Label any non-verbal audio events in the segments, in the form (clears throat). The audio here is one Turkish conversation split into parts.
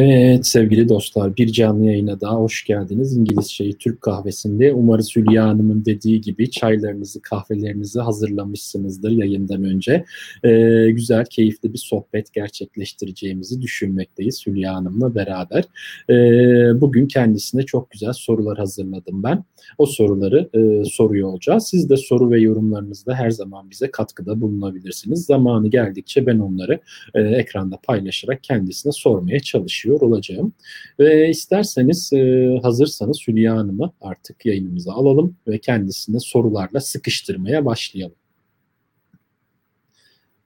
Evet sevgili dostlar bir canlı yayına daha hoş geldiniz. İngilizceyi Türk kahvesinde umarız Hülya Hanım'ın dediği gibi çaylarınızı kahvelerinizi hazırlamışsınızdır yayından önce. Ee, güzel keyifli bir sohbet gerçekleştireceğimizi düşünmekteyiz Hülya Hanım'la beraber. Ee, bugün kendisine çok güzel sorular hazırladım ben. O soruları e, soruyor olacağız. Siz de soru ve yorumlarınızda her zaman bize katkıda bulunabilirsiniz. Zamanı geldikçe ben onları e, ekranda paylaşarak kendisine sormaya çalışıyorum çalışıyor olacağım. Ve isterseniz e, hazırsanız Hülya Hanım'ı artık yayınımıza alalım ve kendisine sorularla sıkıştırmaya başlayalım.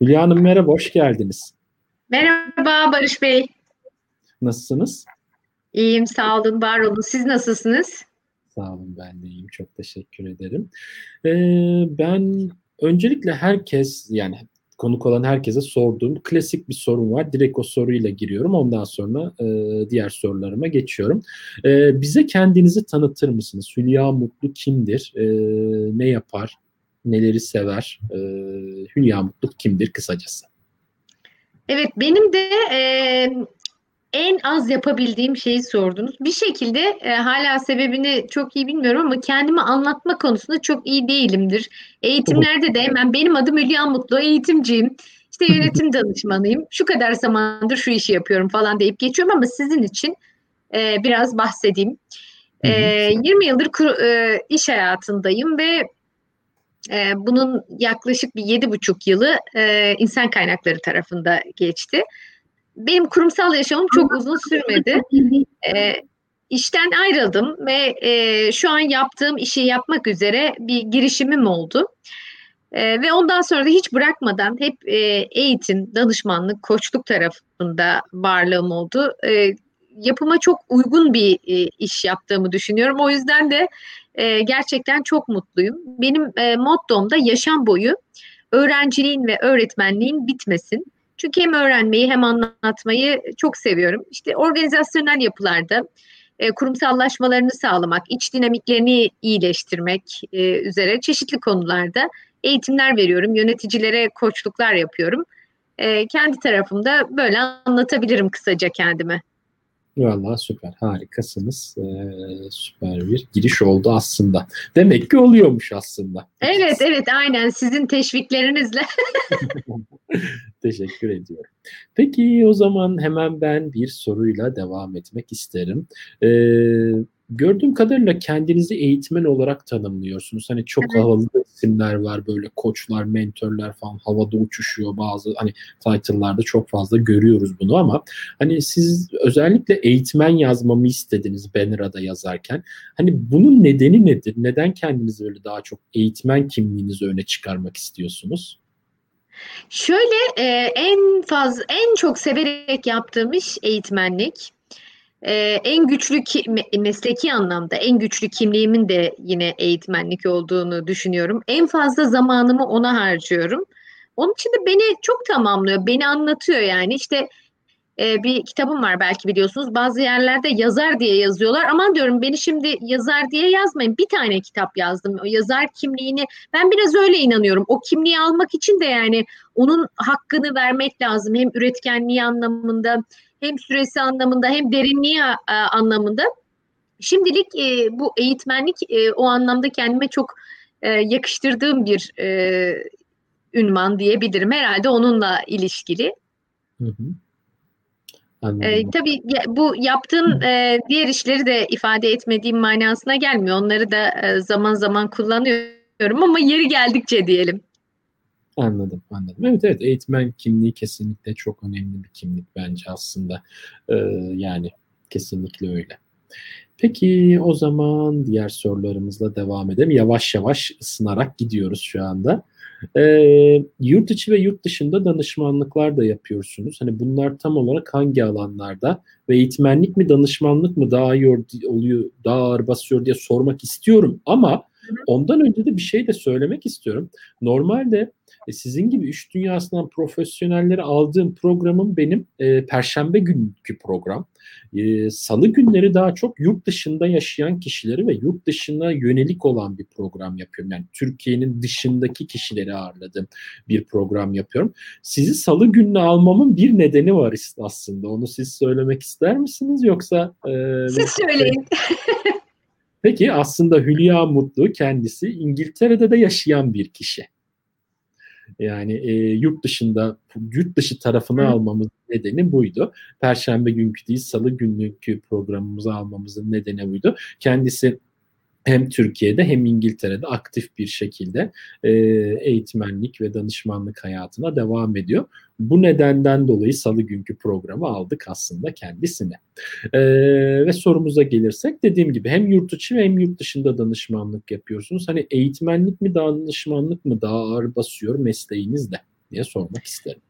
Hülya Hanım merhaba, hoş geldiniz. Merhaba Barış Bey. Nasılsınız? İyiyim, sağ olun, var olun. Siz nasılsınız? Sağ olun, ben de iyiyim. Çok teşekkür ederim. Ee, ben öncelikle herkes, yani konuk olan herkese sorduğum klasik bir sorun var. Direkt o soruyla giriyorum. Ondan sonra e, diğer sorularıma geçiyorum. E, bize kendinizi tanıtır mısınız? Hülya Mutlu kimdir? E, ne yapar? Neleri sever? E, Hülya Mutlu kimdir kısacası? Evet benim de e, en az yapabildiğim şeyi sordunuz. Bir şekilde e, hala sebebini çok iyi bilmiyorum ama kendimi anlatma konusunda çok iyi değilimdir. Eğitimlerde de hemen benim adım Hülya Mutlu, eğitimciyim. İşte yönetim danışmanıyım. Şu kadar zamandır şu işi yapıyorum falan deyip geçiyorum ama sizin için e, biraz bahsedeyim. E, 20 yıldır kur, e, iş hayatındayım ve e, bunun yaklaşık bir yedi buçuk yılı e, insan kaynakları tarafında geçti benim kurumsal yaşamım çok uzun sürmedi. E, işten ayrıldım ve e, şu an yaptığım işi yapmak üzere bir girişimim oldu. E, ve ondan sonra da hiç bırakmadan hep e, eğitim, danışmanlık, koçluk tarafında varlığım oldu. E, yapıma çok uygun bir e, iş yaptığımı düşünüyorum. O yüzden de e, gerçekten çok mutluyum. Benim e, mottom da yaşam boyu öğrenciliğin ve öğretmenliğin bitmesin. Çünkü hem öğrenmeyi hem anlatmayı çok seviyorum. İşte organizasyonel yapılarda e, kurumsallaşmalarını sağlamak, iç dinamiklerini iyileştirmek e, üzere çeşitli konularda eğitimler veriyorum. Yöneticilere koçluklar yapıyorum. E, kendi tarafımda böyle anlatabilirim kısaca kendime. Valla süper harikasınız. Ee, süper bir giriş oldu aslında. Demek ki oluyormuş aslında. Evet evet aynen sizin teşviklerinizle. (laughs) Teşekkür ediyorum. Peki o zaman hemen ben bir soruyla devam etmek isterim. Ee, gördüğüm kadarıyla kendinizi eğitmen olarak tanımlıyorsunuz. Hani çok evet. havalı isimler var böyle koçlar, mentörler falan havada uçuşuyor bazı hani title'larda çok fazla görüyoruz bunu ama hani siz özellikle eğitmen yazmamı istediniz Banner'a da yazarken. Hani bunun nedeni nedir? Neden kendinizi böyle daha çok eğitmen kimliğinizi öne çıkarmak istiyorsunuz? Şöyle e, en fazla en çok severek yaptığım iş eğitmenlik. Ee, en güçlü ki, mesleki anlamda en güçlü kimliğimin de yine eğitmenlik olduğunu düşünüyorum. En fazla zamanımı ona harcıyorum. Onun için de beni çok tamamlıyor, beni anlatıyor yani. İşte e, bir kitabım var belki biliyorsunuz. Bazı yerlerde yazar diye yazıyorlar. Aman diyorum beni şimdi yazar diye yazmayın. Bir tane kitap yazdım. O yazar kimliğini ben biraz öyle inanıyorum. O kimliği almak için de yani onun hakkını vermek lazım. Hem üretkenliği anlamında hem süresi anlamında hem derinliği e, anlamında. Şimdilik e, bu eğitmenlik e, o anlamda kendime çok e, yakıştırdığım bir e, ünvan diyebilirim. Herhalde onunla ilişkili. Hı hı. E, tabii bu yaptığım e, diğer işleri de ifade etmediğim manasına gelmiyor. Onları da e, zaman zaman kullanıyorum ama yeri geldikçe diyelim. Anladım, anladım. Evet, evet. Eğitmen kimliği kesinlikle çok önemli bir kimlik bence aslında. Ee, yani kesinlikle öyle. Peki o zaman diğer sorularımızla devam edelim. Yavaş yavaş ısınarak gidiyoruz şu anda. Ee, yurt içi ve yurt dışında danışmanlıklar da yapıyorsunuz. Hani bunlar tam olarak hangi alanlarda ve eğitmenlik mi danışmanlık mı daha iyi oluyor, daha ağır basıyor diye sormak istiyorum ama Ondan önce de bir şey de söylemek istiyorum. Normalde e, sizin gibi üç dünyasından profesyonelleri aldığım programım benim e, perşembe günkü program. E, Salı günleri daha çok yurt dışında yaşayan kişileri ve yurt dışına yönelik olan bir program yapıyorum. Yani Türkiye'nin dışındaki kişileri ağırladığım bir program yapıyorum. Sizi Salı gününe almamın bir nedeni var aslında. Onu siz söylemek ister misiniz yoksa? E, siz söyleyin. Peki aslında Hülya Mutlu kendisi İngiltere'de de yaşayan bir kişi. Yani e, yurt dışında yurt dışı tarafını Hı. almamız nedeni buydu. Perşembe günkü değil Salı günlükü programımızı almamızın nedeni buydu. Kendisi hem Türkiye'de hem İngiltere'de aktif bir şekilde e, eğitmenlik ve danışmanlık hayatına devam ediyor. Bu nedenden dolayı salı günkü programı aldık aslında kendisine. E, ve sorumuza gelirsek dediğim gibi hem yurt içi hem yurt dışında danışmanlık yapıyorsunuz. Hani eğitmenlik mi danışmanlık mı daha ağır basıyor mesleğinizde diye sormak isterim.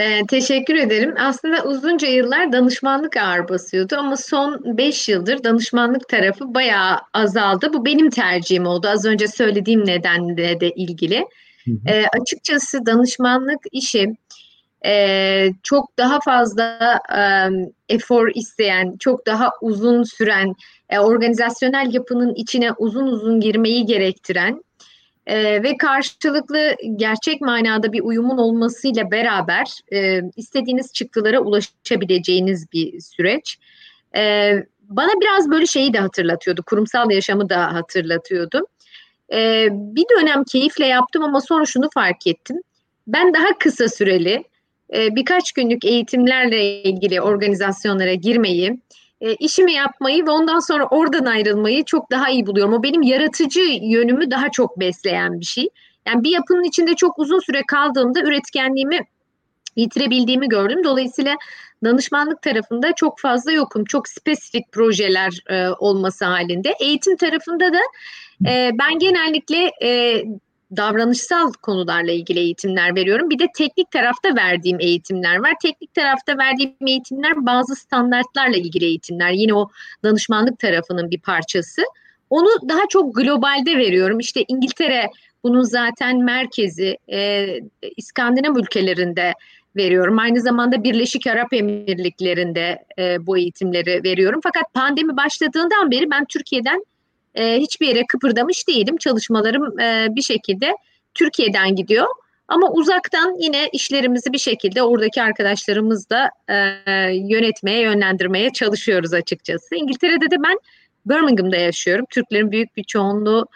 Ee, teşekkür ederim. Aslında uzunca yıllar danışmanlık ağır basıyordu ama son 5 yıldır danışmanlık tarafı bayağı azaldı. Bu benim tercihim oldu. Az önce söylediğim nedenle de ilgili. Hı hı. Ee, açıkçası danışmanlık işi e, çok daha fazla e, efor isteyen, çok daha uzun süren, e, organizasyonel yapının içine uzun uzun girmeyi gerektiren e, ve karşılıklı gerçek manada bir uyumun olmasıyla beraber e, istediğiniz çıktılara ulaşabileceğiniz bir süreç. E, bana biraz böyle şeyi de hatırlatıyordu, kurumsal yaşamı da hatırlatıyordu. E, bir dönem keyifle yaptım ama sonra şunu fark ettim. Ben daha kısa süreli e, birkaç günlük eğitimlerle ilgili organizasyonlara girmeyi, e, işimi yapmayı ve ondan sonra oradan ayrılmayı çok daha iyi buluyorum. O benim yaratıcı yönümü daha çok besleyen bir şey. Yani bir yapının içinde çok uzun süre kaldığımda üretkenliğimi yitirebildiğimi gördüm. Dolayısıyla danışmanlık tarafında çok fazla yokum. Çok spesifik projeler e, olması halinde. Eğitim tarafında da e, ben genellikle e, davranışsal konularla ilgili eğitimler veriyorum. Bir de teknik tarafta verdiğim eğitimler var. Teknik tarafta verdiğim eğitimler bazı standartlarla ilgili eğitimler. Yine o danışmanlık tarafının bir parçası. Onu daha çok globalde veriyorum. İşte İngiltere bunun zaten merkezi. E, İskandinav ülkelerinde veriyorum. Aynı zamanda Birleşik Arap Emirlikleri'nde e, bu eğitimleri veriyorum. Fakat pandemi başladığından beri ben Türkiye'den e, hiçbir yere kıpırdamış değilim. Çalışmalarım e, bir şekilde Türkiye'den gidiyor. Ama uzaktan yine işlerimizi bir şekilde oradaki arkadaşlarımızla e, yönetmeye, yönlendirmeye çalışıyoruz açıkçası. İngiltere'de de ben Birmingham'da yaşıyorum. Türklerin büyük bir çoğunluğu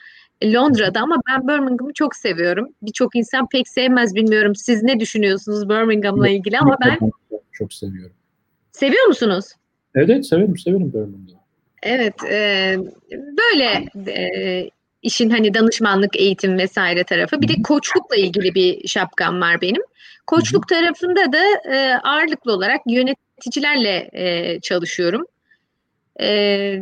Londra'da ama ben Birmingham'ı çok seviyorum. Birçok insan pek sevmez bilmiyorum. Siz ne düşünüyorsunuz Birmingham'la ilgili ama ben çok seviyorum. Seviyor musunuz? Evet, severim, severim Birmingham'ı. Evet, e, böyle e, işin hani danışmanlık, eğitim vesaire tarafı. Bir de koçlukla ilgili bir şapkam var benim. Koçluk tarafında da e, ağırlıklı olarak yöneticilerle e, çalışıyorum. E,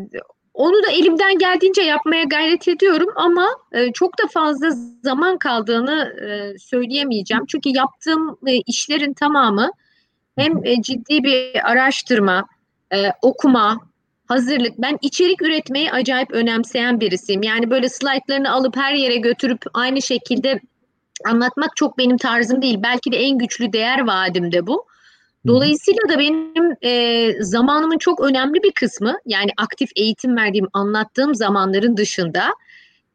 onu da elimden geldiğince yapmaya gayret ediyorum ama e, çok da fazla zaman kaldığını e, söyleyemeyeceğim. Çünkü yaptığım e, işlerin tamamı hem e, ciddi bir araştırma, e, okuma, hazırlık. Ben içerik üretmeyi acayip önemseyen birisiyim. Yani böyle slaytlarını alıp her yere götürüp aynı şekilde anlatmak çok benim tarzım değil. Belki de en güçlü değer vaadim de bu. Dolayısıyla da benim e, zamanımın çok önemli bir kısmı yani aktif eğitim verdiğim, anlattığım zamanların dışında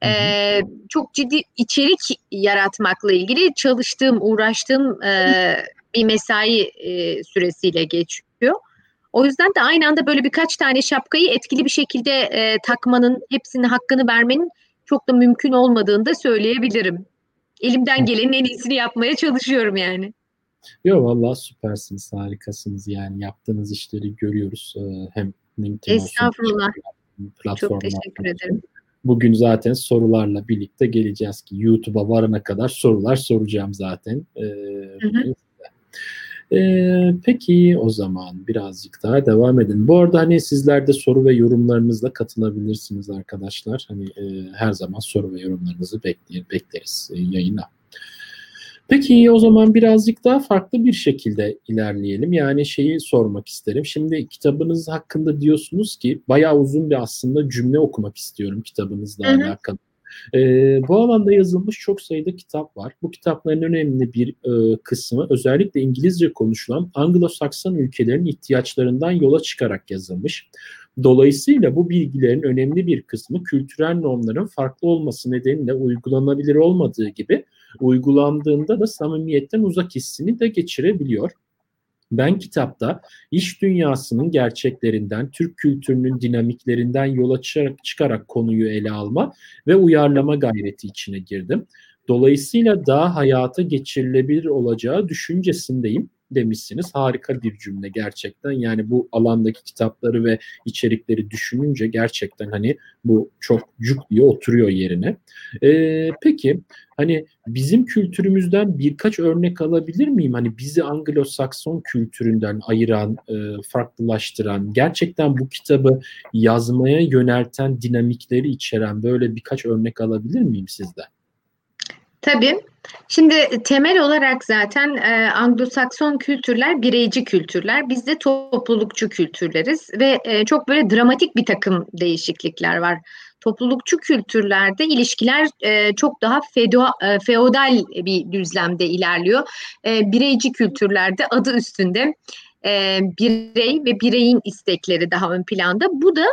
e, çok ciddi içerik yaratmakla ilgili çalıştığım, uğraştığım e, bir mesai e, süresiyle geçiyor. O yüzden de aynı anda böyle birkaç tane şapkayı etkili bir şekilde e, takmanın, hepsinin hakkını vermenin çok da mümkün olmadığını da söyleyebilirim. Elimden gelenin en iyisini yapmaya çalışıyorum yani. Yok vallahi süpersiniz, harikasınız yani yaptığınız işleri görüyoruz. Ee, hem LinkedIn Estağfurullah. Çok teşekkür ederim. Bugün zaten sorularla birlikte geleceğiz ki YouTube'a varana kadar sorular soracağım zaten. Ee, hı hı. Ee, peki o zaman birazcık daha devam edin. Bu arada hani sizler de soru ve yorumlarınızla katılabilirsiniz arkadaşlar. Hani e, her zaman soru ve yorumlarınızı bekleyin, bekleriz e, yayına. Peki o zaman birazcık daha farklı bir şekilde ilerleyelim. Yani şeyi sormak isterim. Şimdi kitabınız hakkında diyorsunuz ki bayağı uzun bir aslında cümle okumak istiyorum kitabınızla Hı-hı. alakalı. E, bu alanda yazılmış çok sayıda kitap var. Bu kitapların önemli bir e, kısmı özellikle İngilizce konuşulan Anglo-Sakson ülkelerin ihtiyaçlarından yola çıkarak yazılmış. Dolayısıyla bu bilgilerin önemli bir kısmı kültürel normların farklı olması nedeniyle uygulanabilir olmadığı gibi uygulandığında da samimiyetten uzak hissini de geçirebiliyor. Ben kitapta iş dünyasının gerçeklerinden, Türk kültürünün dinamiklerinden yola çıkarak konuyu ele alma ve uyarlama gayreti içine girdim. Dolayısıyla daha hayata geçirilebilir olacağı düşüncesindeyim demişsiniz. Harika bir cümle gerçekten. Yani bu alandaki kitapları ve içerikleri düşününce gerçekten hani bu çok cuk diye oturuyor yerine. Ee, peki hani bizim kültürümüzden birkaç örnek alabilir miyim? Hani bizi Anglo-Sakson kültüründen ayıran, e, farklılaştıran, gerçekten bu kitabı yazmaya yönelten dinamikleri içeren böyle birkaç örnek alabilir miyim sizden? Tabii. Şimdi temel olarak zaten e, Anglo-Sakson kültürler bireyci kültürler. Biz de toplulukçu kültürleriz ve e, çok böyle dramatik bir takım değişiklikler var. Toplulukçu kültürlerde ilişkiler e, çok daha fedo, e, feodal bir düzlemde ilerliyor. E, bireyci kültürlerde adı üstünde e, birey ve bireyin istekleri daha ön planda. Bu da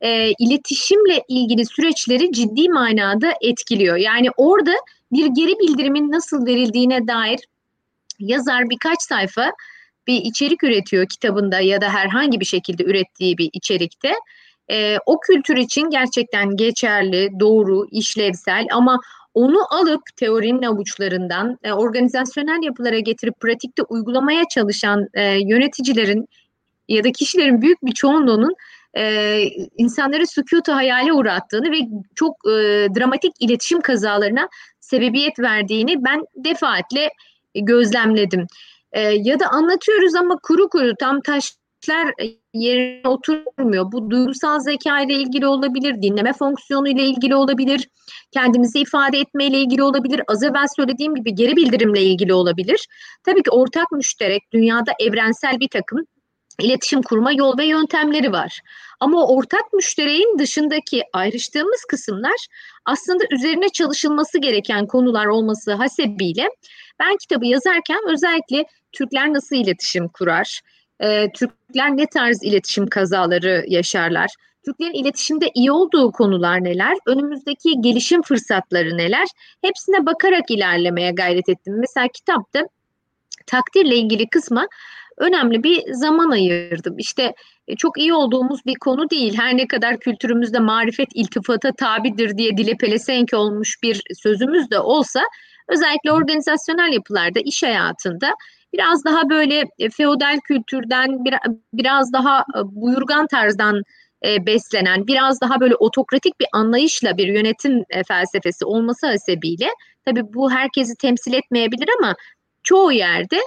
e, iletişimle ilgili süreçleri ciddi manada etkiliyor. Yani orada bir geri bildirimin nasıl verildiğine dair yazar birkaç sayfa bir içerik üretiyor kitabında ya da herhangi bir şekilde ürettiği bir içerikte. E, o kültür için gerçekten geçerli, doğru, işlevsel ama onu alıp teorinin avuçlarından e, organizasyonel yapılara getirip pratikte uygulamaya çalışan e, yöneticilerin ya da kişilerin büyük bir çoğunluğunun e, insanları sükutu hayale uğrattığını ve çok e, dramatik iletişim kazalarına sebebiyet verdiğini ben defaatle gözlemledim. E, ya da anlatıyoruz ama kuru kuru tam taşlar yerine oturmuyor. Bu duygusal zeka ile ilgili olabilir, dinleme fonksiyonu ile ilgili olabilir, kendimizi ifade etme ile ilgili olabilir, az evvel söylediğim gibi geri bildirimle ilgili olabilir. Tabii ki ortak müşterek, dünyada evrensel bir takım iletişim kurma yol ve yöntemleri var. Ama ortak müştereğin dışındaki ayrıştığımız kısımlar aslında üzerine çalışılması gereken konular olması hasebiyle ben kitabı yazarken özellikle Türkler nasıl iletişim kurar, e, Türkler ne tarz iletişim kazaları yaşarlar, Türklerin iletişimde iyi olduğu konular neler, önümüzdeki gelişim fırsatları neler, hepsine bakarak ilerlemeye gayret ettim. Mesela kitapta takdirle ilgili kısma önemli bir zaman ayırdım. İşte e, çok iyi olduğumuz bir konu değil. Her ne kadar kültürümüzde marifet iltifata tabidir diye dile pelesenk olmuş bir sözümüz de olsa özellikle organizasyonel yapılarda, iş hayatında biraz daha böyle e, feodal kültürden biraz daha e, buyurgan tarzdan beslenen, biraz daha böyle otokratik bir anlayışla bir yönetim felsefesi olması hasebiyle tabii bu herkesi temsil etmeyebilir ama çoğu yerde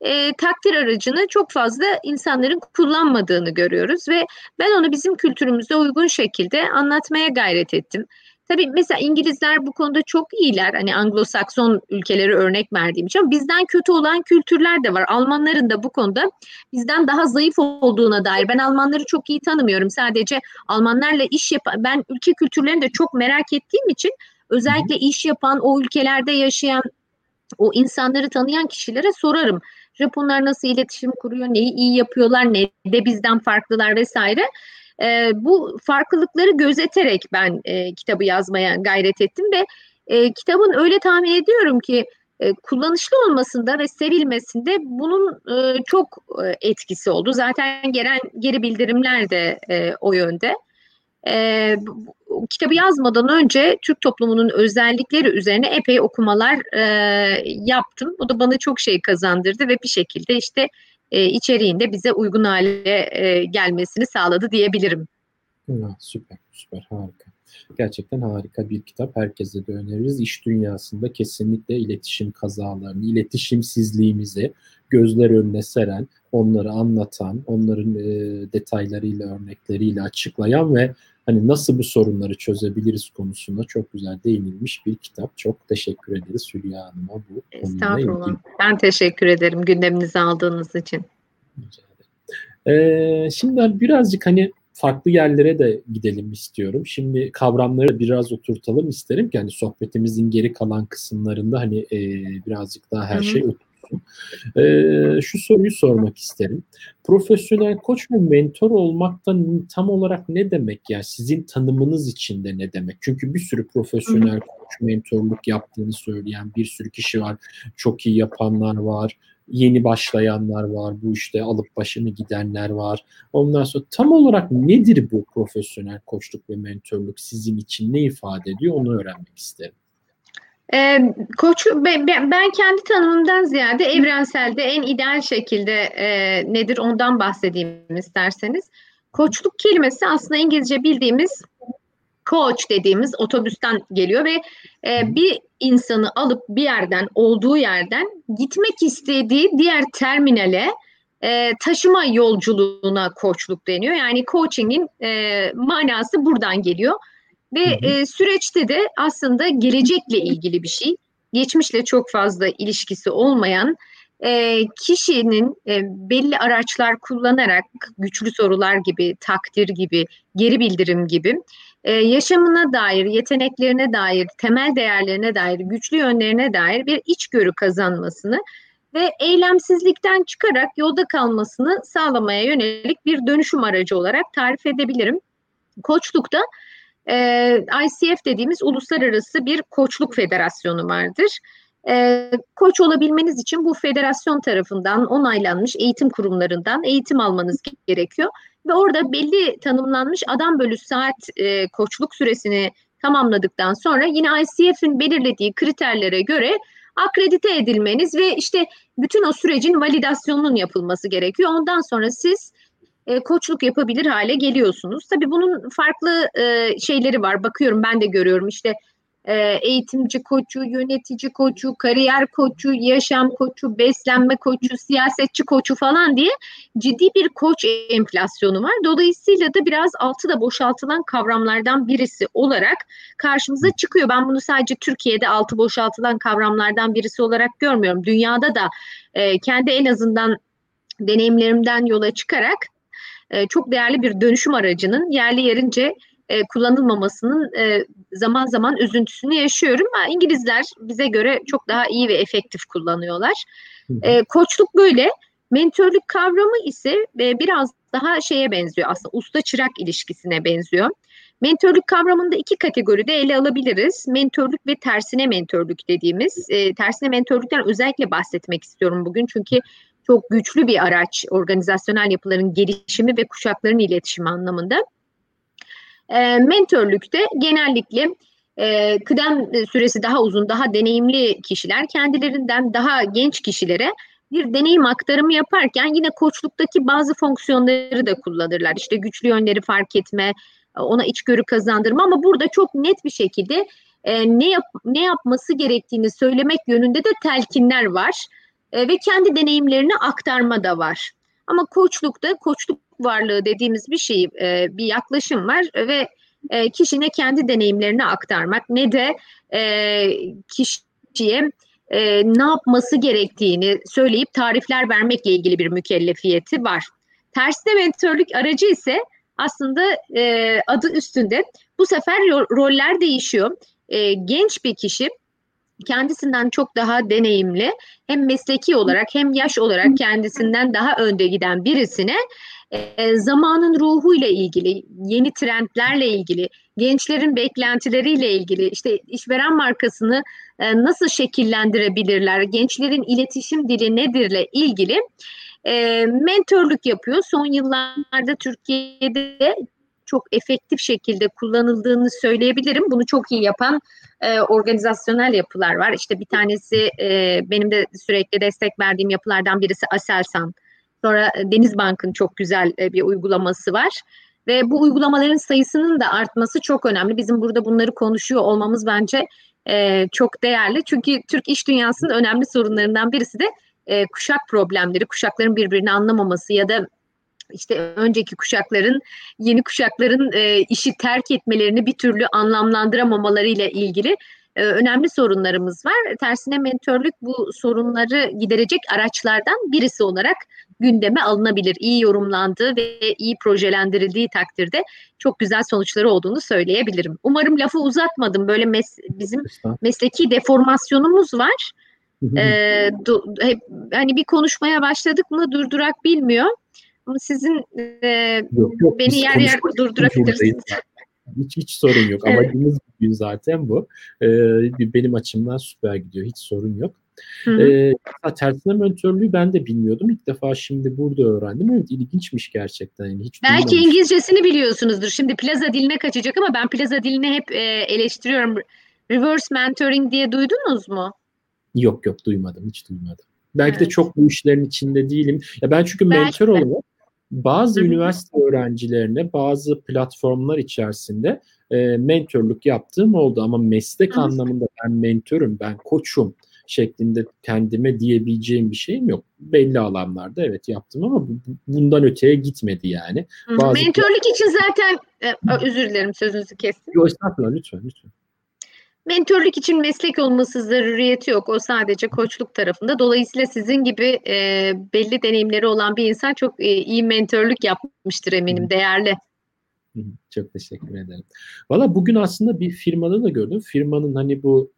e, takdir aracını çok fazla insanların kullanmadığını görüyoruz ve ben onu bizim kültürümüze uygun şekilde anlatmaya gayret ettim. Tabii mesela İngilizler bu konuda çok iyiler. Hani Anglo-Sakson ülkeleri örnek verdiğim için bizden kötü olan kültürler de var. Almanların da bu konuda bizden daha zayıf olduğuna dair. Ben Almanları çok iyi tanımıyorum. Sadece Almanlarla iş yapan, ben ülke kültürlerini de çok merak ettiğim için özellikle iş yapan, o ülkelerde yaşayan o insanları tanıyan kişilere sorarım. Japonlar nasıl iletişim kuruyor, neyi iyi yapıyorlar, ne de bizden farklılar vesaire. E, bu farklılıkları gözeterek ben e, kitabı yazmaya gayret ettim ve e, kitabın öyle tahmin ediyorum ki e, kullanışlı olmasında ve sevilmesinde bunun e, çok e, etkisi oldu. Zaten gelen geri bildirimler de o yönde. E, kitabı yazmadan önce Türk toplumunun özellikleri üzerine epey okumalar e, yaptım. O da bana çok şey kazandırdı ve bir şekilde işte e, içeriğinde bize uygun hale e, gelmesini sağladı diyebilirim. Ha, süper, süper, harika. Gerçekten harika bir kitap. Herkese de öneririz. İş dünyasında kesinlikle iletişim kazalarını, iletişimsizliğimizi gözler önüne seren, onları anlatan, onların e, detaylarıyla, örnekleriyle açıklayan ve hani nasıl bu sorunları çözebiliriz konusunda çok güzel değinilmiş bir kitap. Çok teşekkür ederiz Hülya Hanım'a bu Estağfurullah. Ben teşekkür ederim gündeminize aldığınız için. Ee, şimdi birazcık hani farklı yerlere de gidelim istiyorum. Şimdi kavramları biraz oturtalım isterim ki hani sohbetimizin geri kalan kısımlarında hani e, birazcık daha her Hı-hı. şey. E, şu soruyu sormak isterim. Profesyonel koç ve mentor olmaktan tam olarak ne demek? Yani sizin tanımınız içinde ne demek? Çünkü bir sürü profesyonel koç mentorluk yaptığını söyleyen bir sürü kişi var. Çok iyi yapanlar var yeni başlayanlar var, bu işte alıp başını gidenler var. Ondan sonra tam olarak nedir bu profesyonel koçluk ve mentorluk sizin için ne ifade ediyor onu öğrenmek isterim. Ee, koç ben kendi tanımımdan ziyade evrenselde en ideal şekilde e, nedir ondan bahsedeyim isterseniz. Koçluk kelimesi aslında İngilizce bildiğimiz coach dediğimiz otobüsten geliyor ve e, bir insanı alıp bir yerden olduğu yerden gitmek istediği diğer terminale e, taşıma yolculuğuna koçluk deniyor. Yani coaching'in e, manası buradan geliyor. Ve E, süreçte de aslında gelecekle ilgili bir şey. Geçmişle çok fazla ilişkisi olmayan e, kişinin e, belli araçlar kullanarak güçlü sorular gibi, takdir gibi, geri bildirim gibi e, yaşamına dair, yeteneklerine dair, temel değerlerine dair, güçlü yönlerine dair bir içgörü kazanmasını ve eylemsizlikten çıkarak yolda kalmasını sağlamaya yönelik bir dönüşüm aracı olarak tarif edebilirim. Koçlukta e, ICF dediğimiz uluslararası bir koçluk federasyonu vardır. E, koç olabilmeniz için bu federasyon tarafından onaylanmış eğitim kurumlarından eğitim almanız gerekiyor. Ve orada belli tanımlanmış adam bölü saat e, koçluk süresini tamamladıktan sonra yine ICF'in belirlediği kriterlere göre akredite edilmeniz ve işte bütün o sürecin validasyonunun yapılması gerekiyor. Ondan sonra siz e, koçluk yapabilir hale geliyorsunuz. Tabii bunun farklı e, şeyleri var. Bakıyorum ben de görüyorum işte e, eğitimci koçu, yönetici koçu, kariyer koçu, yaşam koçu, beslenme koçu, siyasetçi koçu falan diye ciddi bir koç enflasyonu var. Dolayısıyla da biraz altı da boşaltılan kavramlardan birisi olarak karşımıza çıkıyor. Ben bunu sadece Türkiye'de altı boşaltılan kavramlardan birisi olarak görmüyorum. Dünyada da e, kendi en azından deneyimlerimden yola çıkarak e, çok değerli bir dönüşüm aracının yerli yerince e, kullanılmamasının e, zaman zaman üzüntüsünü yaşıyorum. Ama İngilizler bize göre çok daha iyi ve efektif kullanıyorlar. E, koçluk böyle. Mentörlük kavramı ise e, biraz daha şeye benziyor aslında usta çırak ilişkisine benziyor. Mentörlük kavramında iki kategoride ele alabiliriz. Mentörlük ve tersine mentörlük dediğimiz. E, tersine mentörlükten özellikle bahsetmek istiyorum bugün çünkü çok güçlü bir araç organizasyonel yapıların gelişimi ve kuşakların iletişimi anlamında. E, mentörlükte genellikle e, kıdem süresi daha uzun, daha deneyimli kişiler kendilerinden daha genç kişilere bir deneyim aktarımı yaparken yine koçluktaki bazı fonksiyonları da kullanırlar. İşte güçlü yönleri fark etme, ona içgörü kazandırma ama burada çok net bir şekilde e, ne yap, ne yapması gerektiğini söylemek yönünde de telkinler var e, ve kendi deneyimlerini aktarma da var. Ama koçlukta koçluk varlığı dediğimiz bir şey, e, bir yaklaşım var ve e, kişi ne kendi deneyimlerini aktarmak ne de e, kişiye e, ne yapması gerektiğini söyleyip tarifler vermekle ilgili bir mükellefiyeti var. Tersine mentörlük aracı ise aslında adı üstünde. Bu sefer roller değişiyor. Genç bir kişi kendisinden çok daha deneyimli hem mesleki olarak hem yaş olarak kendisinden daha önde giden birisine e, zamanın ruhuyla ilgili, yeni trendlerle ilgili, gençlerin beklentileriyle ilgili, işte işveren markasını e, nasıl şekillendirebilirler, gençlerin iletişim dili nedirle ilgili e, mentörlük yapıyor. Son yıllarda Türkiye'de çok efektif şekilde kullanıldığını söyleyebilirim. Bunu çok iyi yapan e, organizasyonel yapılar var. İşte bir tanesi e, benim de sürekli destek verdiğim yapılardan birisi Aselsan. Sonra e, Denizbank'ın çok güzel e, bir uygulaması var. Ve bu uygulamaların sayısının da artması çok önemli. Bizim burada bunları konuşuyor olmamız bence e, çok değerli. Çünkü Türk iş dünyasının önemli sorunlarından birisi de e, kuşak problemleri, kuşakların birbirini anlamaması ya da işte önceki kuşakların yeni kuşakların e, işi terk etmelerini bir türlü anlamlandıramamalarıyla ilgili e, önemli sorunlarımız var. Tersine mentörlük bu sorunları giderecek araçlardan birisi olarak gündeme alınabilir. İyi yorumlandığı ve iyi projelendirildiği takdirde çok güzel sonuçları olduğunu söyleyebilirim. Umarım lafı uzatmadım. Böyle mes bizim mesleki deformasyonumuz var. ee, do, hep, hani bir konuşmaya başladık mı durdurak bilmiyor. Sizin e, yok, yok, beni yer yer durdurabilirsiniz. Hiç, hiç sorun yok. Evet. Amacımız bugün zaten bu. Ee, benim açımdan süper gidiyor. Hiç sorun yok. Hı Ee, tersine mentörlüğü ben de bilmiyordum. İlk defa şimdi burada öğrendim. Evet ilginçmiş gerçekten. Yani hiç Belki duymamıştım. İngilizcesini biliyorsunuzdur. Şimdi plaza diline kaçacak ama ben plaza dilini hep e, eleştiriyorum. Reverse mentoring diye duydunuz mu? Yok yok duymadım. Hiç duymadım. Belki evet. de çok bu işlerin içinde değilim. Ya ben çünkü Belki mentor olarak bazı üniversite öğrencilerine bazı platformlar içerisinde e, mentorluk yaptığım oldu ama meslek Hı. anlamında ben mentörüm, ben koçum şeklinde kendime diyebileceğim bir şeyim yok. Belli alanlarda evet yaptım ama bundan öteye gitmedi yani. Bazı Mentörlük için zaten e, özür dilerim sözünüzü kestim. Yok estağfurullah lütfen lütfen. Mentörlük için meslek olması zaruriyeti yok. O sadece koçluk tarafında. Dolayısıyla sizin gibi e, belli deneyimleri olan bir insan çok e, iyi mentörlük yapmıştır eminim. Değerli. Çok teşekkür ederim. Valla bugün aslında bir firmada da gördüm. Firmanın hani bu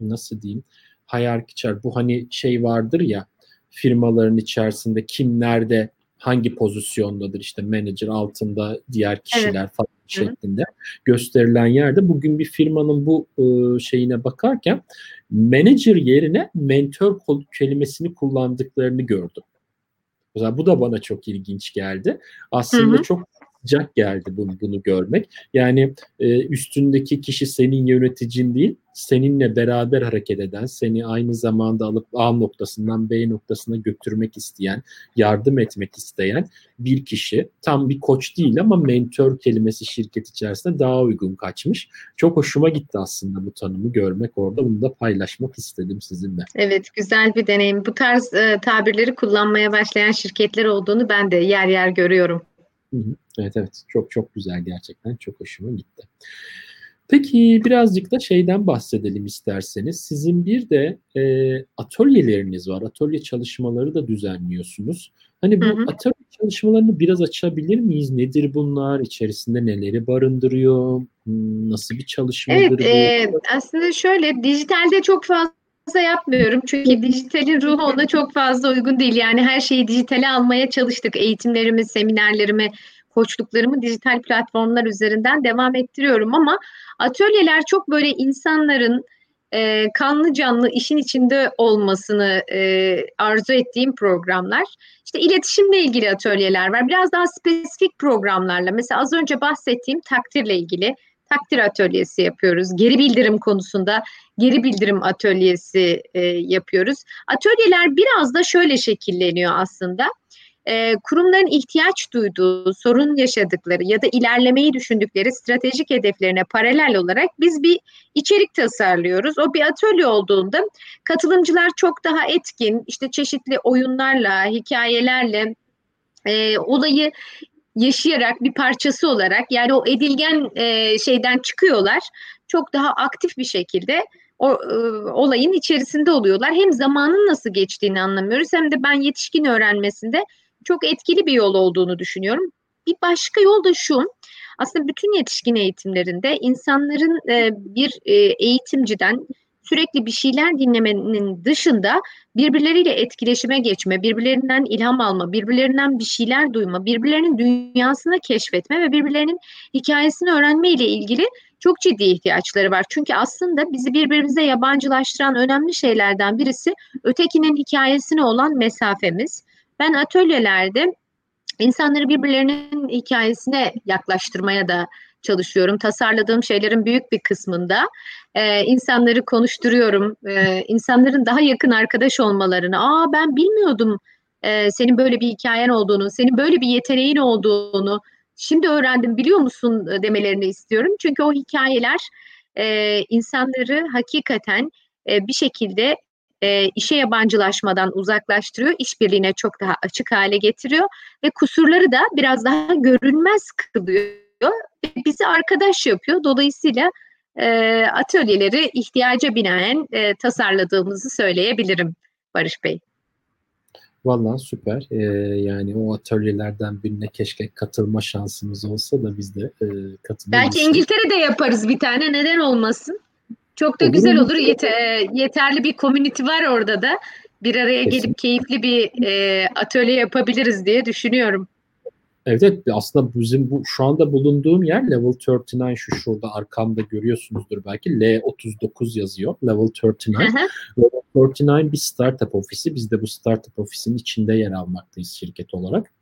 nasıl diyeyim hierarchical bu hani şey vardır ya firmaların içerisinde kim nerede hangi pozisyondadır işte manager altında diğer kişiler evet. falan şeklinde gösterilen yerde bugün bir firmanın bu e, şeyine bakarken manager yerine mentor kelimesini kullandıklarını gördüm. Mesela bu da bana çok ilginç geldi. Aslında hı hı. çok sıcak geldi bunu, bunu görmek. Yani e, üstündeki kişi senin yöneticin değil, seninle beraber hareket eden, seni aynı zamanda alıp A noktasından B noktasına götürmek isteyen, yardım etmek isteyen bir kişi. Tam bir koç değil ama mentor kelimesi şirket içerisinde daha uygun kaçmış. Çok hoşuma gitti aslında bu tanımı görmek orada. Bunu da paylaşmak istedim sizinle. Evet, güzel bir deneyim. Bu tarz e, tabirleri kullanmaya başlayan şirketler olduğunu ben de yer yer görüyorum. Evet evet çok çok güzel gerçekten çok hoşuma gitti. Peki birazcık da şeyden bahsedelim isterseniz. Sizin bir de e, atölyeleriniz var. Atölye çalışmaları da düzenliyorsunuz. Hani bu hı hı. atölye çalışmalarını biraz açabilir miyiz? Nedir bunlar? İçerisinde neleri barındırıyor? Hmm, nasıl bir çalışmadır evet, bu? E, aslında şöyle dijitalde çok fazla yapmıyorum. Çünkü dijitalin ruhu ona çok fazla uygun değil. Yani her şeyi dijitale almaya çalıştık. Eğitimlerimi, seminerlerimi, koçluklarımı dijital platformlar üzerinden devam ettiriyorum ama atölyeler çok böyle insanların e, kanlı canlı işin içinde olmasını e, arzu ettiğim programlar. İşte iletişimle ilgili atölyeler var. Biraz daha spesifik programlarla. Mesela az önce bahsettiğim takdirle ilgili takdir atölyesi yapıyoruz. Geri bildirim konusunda geri bildirim atölyesi e, yapıyoruz. Atölyeler biraz da şöyle şekilleniyor aslında e, kurumların ihtiyaç duyduğu, sorun yaşadıkları ya da ilerlemeyi düşündükleri stratejik hedeflerine paralel olarak biz bir içerik tasarlıyoruz. O bir atölye olduğunda katılımcılar çok daha etkin, işte çeşitli oyunlarla, hikayelerle e, olayı yaşayarak bir parçası olarak yani o edilgen e, şeyden çıkıyorlar. Çok daha aktif bir şekilde o e, olayın içerisinde oluyorlar. Hem zamanın nasıl geçtiğini anlamıyoruz hem de ben yetişkin öğrenmesinde çok etkili bir yol olduğunu düşünüyorum. Bir başka yol da şu. Aslında bütün yetişkin eğitimlerinde insanların e, bir e, eğitimciden sürekli bir şeyler dinlemenin dışında birbirleriyle etkileşime geçme, birbirlerinden ilham alma, birbirlerinden bir şeyler duyma, birbirlerinin dünyasını keşfetme ve birbirlerinin hikayesini öğrenme ile ilgili çok ciddi ihtiyaçları var. Çünkü aslında bizi birbirimize yabancılaştıran önemli şeylerden birisi ötekinin hikayesine olan mesafemiz. Ben atölyelerde insanları birbirlerinin hikayesine yaklaştırmaya da çalışıyorum. Tasarladığım şeylerin büyük bir kısmında e, insanları konuşturuyorum. E, insanların daha yakın arkadaş olmalarını, aa ben bilmiyordum e, senin böyle bir hikayen olduğunu, senin böyle bir yeteneğin olduğunu şimdi öğrendim biliyor musun demelerini istiyorum. Çünkü o hikayeler e, insanları hakikaten e, bir şekilde e, işe yabancılaşmadan uzaklaştırıyor, işbirliğine çok daha açık hale getiriyor ve kusurları da biraz daha görünmez kılıyor bizi arkadaş yapıyor. Dolayısıyla e, atölyeleri ihtiyaca binaen e, tasarladığımızı söyleyebilirim Barış Bey. Vallahi süper. Ee, yani o atölyelerden birine keşke katılma şansımız olsa da biz de e, katılabiliriz. Belki İngiltere'de yaparız bir tane. Neden olmasın? Çok da olur güzel olur. Yeter, yeterli bir community var orada da. Bir araya Kesin. gelip keyifli bir e, atölye yapabiliriz diye düşünüyorum. Evet, aslında bizim bu şu anda bulunduğum yer level 39 şu şurada arkamda görüyorsunuzdur belki L39 yazıyor level 39. level 39 bir startup ofisi. Biz de bu startup ofisinin içinde yer almaktayız şirket olarak.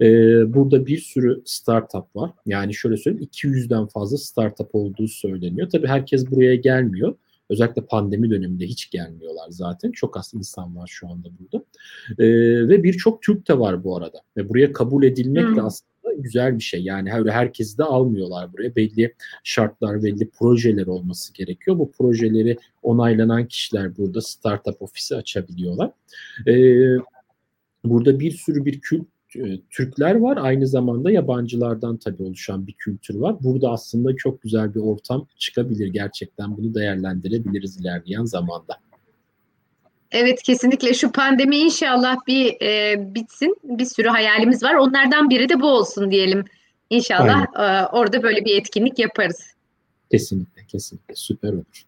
Ee, burada bir sürü startup var. Yani şöyle söyleyeyim 200'den fazla startup olduğu söyleniyor. Tabii herkes buraya gelmiyor. Özellikle pandemi döneminde hiç gelmiyorlar zaten. Çok az insan var şu anda burada. E, ve birçok Türk de var bu arada. Ve buraya kabul edilmek hmm. de aslında güzel bir şey. Yani öyle herkesi de almıyorlar buraya. Belli şartlar, belli projeler olması gerekiyor. Bu projeleri onaylanan kişiler burada startup ofisi açabiliyorlar. E, burada bir sürü bir kült e, Türkler var. Aynı zamanda yabancılardan tabii oluşan bir kültür var. Burada aslında çok güzel bir ortam çıkabilir. Gerçekten bunu değerlendirebiliriz ilerleyen zamanda. Evet kesinlikle şu pandemi inşallah bir e, bitsin. Bir sürü hayalimiz var. Onlardan biri de bu olsun diyelim. İnşallah e, orada böyle bir etkinlik yaparız. Kesinlikle kesinlikle süper olur.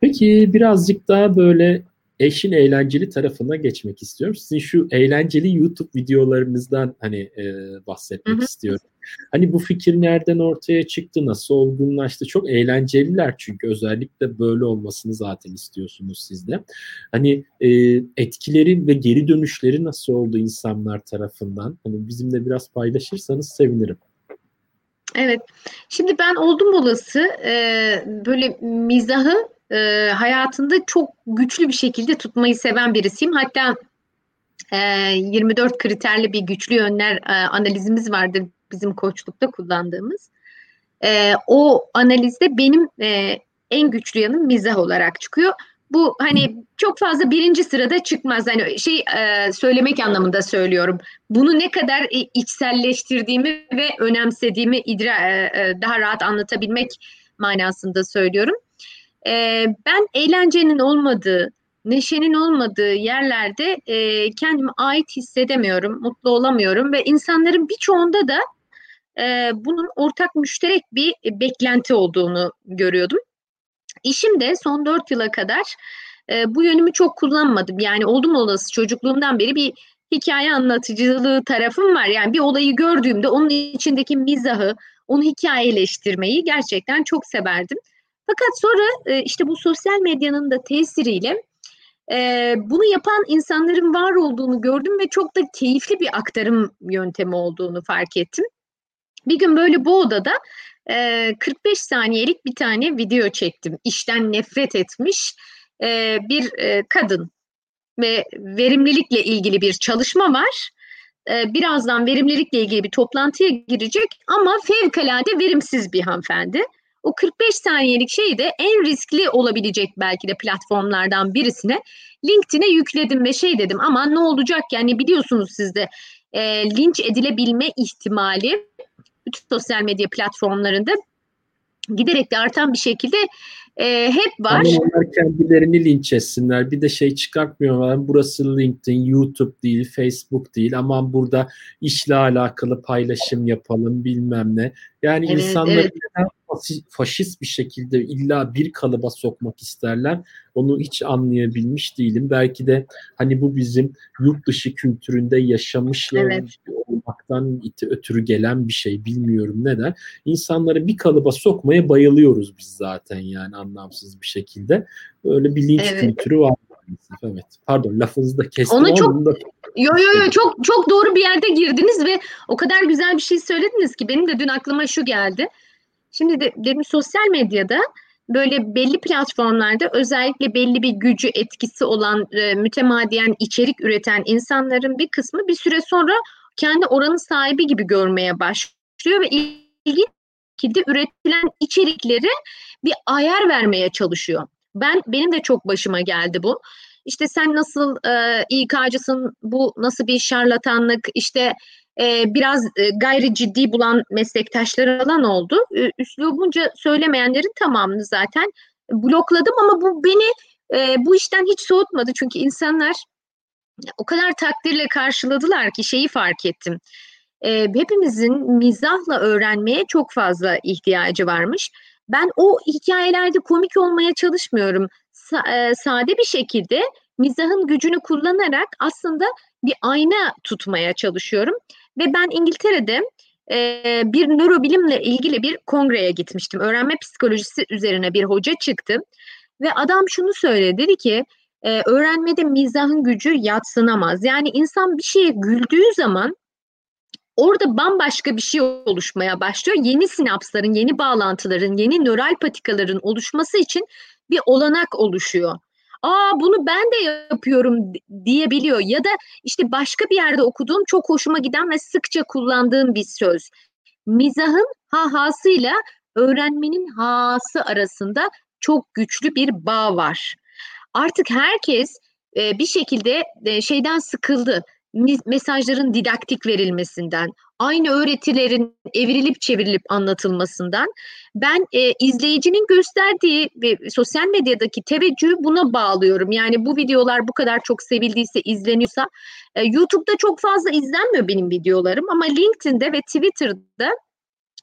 Peki birazcık daha böyle eşin eğlenceli tarafına geçmek istiyorum. Sizin şu eğlenceli YouTube videolarınızdan hani e, bahsetmek hı hı. istiyorum. Hani bu fikir nereden ortaya çıktı, nasıl olgunlaştı? Çok eğlenceliler çünkü özellikle böyle olmasını zaten istiyorsunuz siz de. Hani e, etkileri ve geri dönüşleri nasıl oldu insanlar tarafından? Hani bizimle biraz paylaşırsanız sevinirim. Evet. Şimdi ben oldum olası e, böyle mizahı e, hayatında çok güçlü bir şekilde tutmayı seven birisiyim. Hatta e, 24 kriterli bir güçlü yönler e, analizimiz vardır bizim koçlukta kullandığımız. E, o analizde benim e, en güçlü yanım mizah olarak çıkıyor. Bu hani çok fazla birinci sırada çıkmaz. Hani şey e, söylemek anlamında söylüyorum. Bunu ne kadar içselleştirdiğimi ve önemsediğimi idra, e, e, daha rahat anlatabilmek manasında söylüyorum. E, ben eğlencenin olmadığı, neşenin olmadığı yerlerde e, kendimi ait hissedemiyorum, mutlu olamıyorum ve insanların birçoğunda da e, bunun ortak müşterek bir beklenti olduğunu görüyordum. İşim de son dört yıla kadar e, bu yönümü çok kullanmadım. Yani oldum olası çocukluğumdan beri bir hikaye anlatıcılığı tarafım var. Yani bir olayı gördüğümde onun içindeki mizahı, onu hikayeleştirmeyi gerçekten çok severdim. Fakat sonra e, işte bu sosyal medyanın da tesiriyle e, bunu yapan insanların var olduğunu gördüm ve çok da keyifli bir aktarım yöntemi olduğunu fark ettim. Bir gün böyle bu odada 45 saniyelik bir tane video çektim. İşten nefret etmiş bir kadın ve verimlilikle ilgili bir çalışma var. Birazdan verimlilikle ilgili bir toplantıya girecek ama fevkalade verimsiz bir hanımefendi. O 45 saniyelik şeyi de en riskli olabilecek belki de platformlardan birisine LinkedIn'e yükledim ve şey dedim ama ne olacak yani biliyorsunuz siz de e, linç edilebilme ihtimali bütün sosyal medya platformlarında giderek de artan bir şekilde e, hep var. Ama onlar kendilerini linç etsinler. Bir de şey çıkartmıyorlar. Burası LinkedIn, YouTube değil, Facebook değil. Aman burada işle alakalı paylaşım yapalım bilmem ne. Yani evet, insanları evet. neden faşist bir şekilde illa bir kalıba sokmak isterler. Onu hiç anlayabilmiş değilim. Belki de hani bu bizim yurt dışı kültüründe yaşamışlar evet. olmaktan ötürü gelen bir şey. Bilmiyorum neden. İnsanları bir kalıba sokmaya bayılıyoruz biz zaten yani anlamsız bir şekilde. Öyle bir linç evet. kültürü var. Evet. Pardon lafınızı da kestim. Onu çok da... Yo yo yo çok çok doğru bir yerde girdiniz ve o kadar güzel bir şey söylediniz ki benim de dün aklıma şu geldi. Şimdi de dedim sosyal medyada böyle belli platformlarda özellikle belli bir gücü etkisi olan e, mütemadiyen içerik üreten insanların bir kısmı bir süre sonra kendi oranın sahibi gibi görmeye başlıyor ve ilginç şekilde üretilen içerikleri bir ayar vermeye çalışıyor. Ben benim de çok başıma geldi bu. İşte sen nasıl e, İK'cısın, bu nasıl bir şarlatanlık, işte e, biraz e, gayri ciddi bulan meslektaşları falan oldu. E, üslubunca söylemeyenlerin tamamını zaten blokladım ama bu beni e, bu işten hiç soğutmadı. Çünkü insanlar o kadar takdirle karşıladılar ki şeyi fark ettim. Hepimizin mizahla öğrenmeye çok fazla ihtiyacı varmış. Ben o hikayelerde komik olmaya çalışmıyorum. Sa- sade bir şekilde mizahın gücünü kullanarak aslında bir ayna tutmaya çalışıyorum. Ve ben İngiltere'de e, bir nörobilimle ilgili bir kongreye gitmiştim. Öğrenme psikolojisi üzerine bir hoca çıktı. Ve adam şunu söyledi. Dedi ki e, öğrenmede mizahın gücü yatsınamaz. Yani insan bir şeye güldüğü zaman orada bambaşka bir şey oluşmaya başlıyor. Yeni sinapsların, yeni bağlantıların, yeni nöral patikaların oluşması için bir olanak oluşuyor. Aa bunu ben de yapıyorum diyebiliyor ya da işte başka bir yerde okuduğum çok hoşuma giden ve sıkça kullandığım bir söz. Mizahın hahasıyla öğrenmenin hası arasında çok güçlü bir bağ var. Artık herkes bir şekilde şeyden sıkıldı mesajların didaktik verilmesinden, aynı öğretilerin evrilip çevrilip anlatılmasından ben e, izleyicinin gösterdiği ve sosyal medyadaki teveccühü buna bağlıyorum. Yani bu videolar bu kadar çok sevildiyse, izleniyorsa e, YouTube'da çok fazla izlenmiyor benim videolarım ama LinkedIn'de ve Twitter'da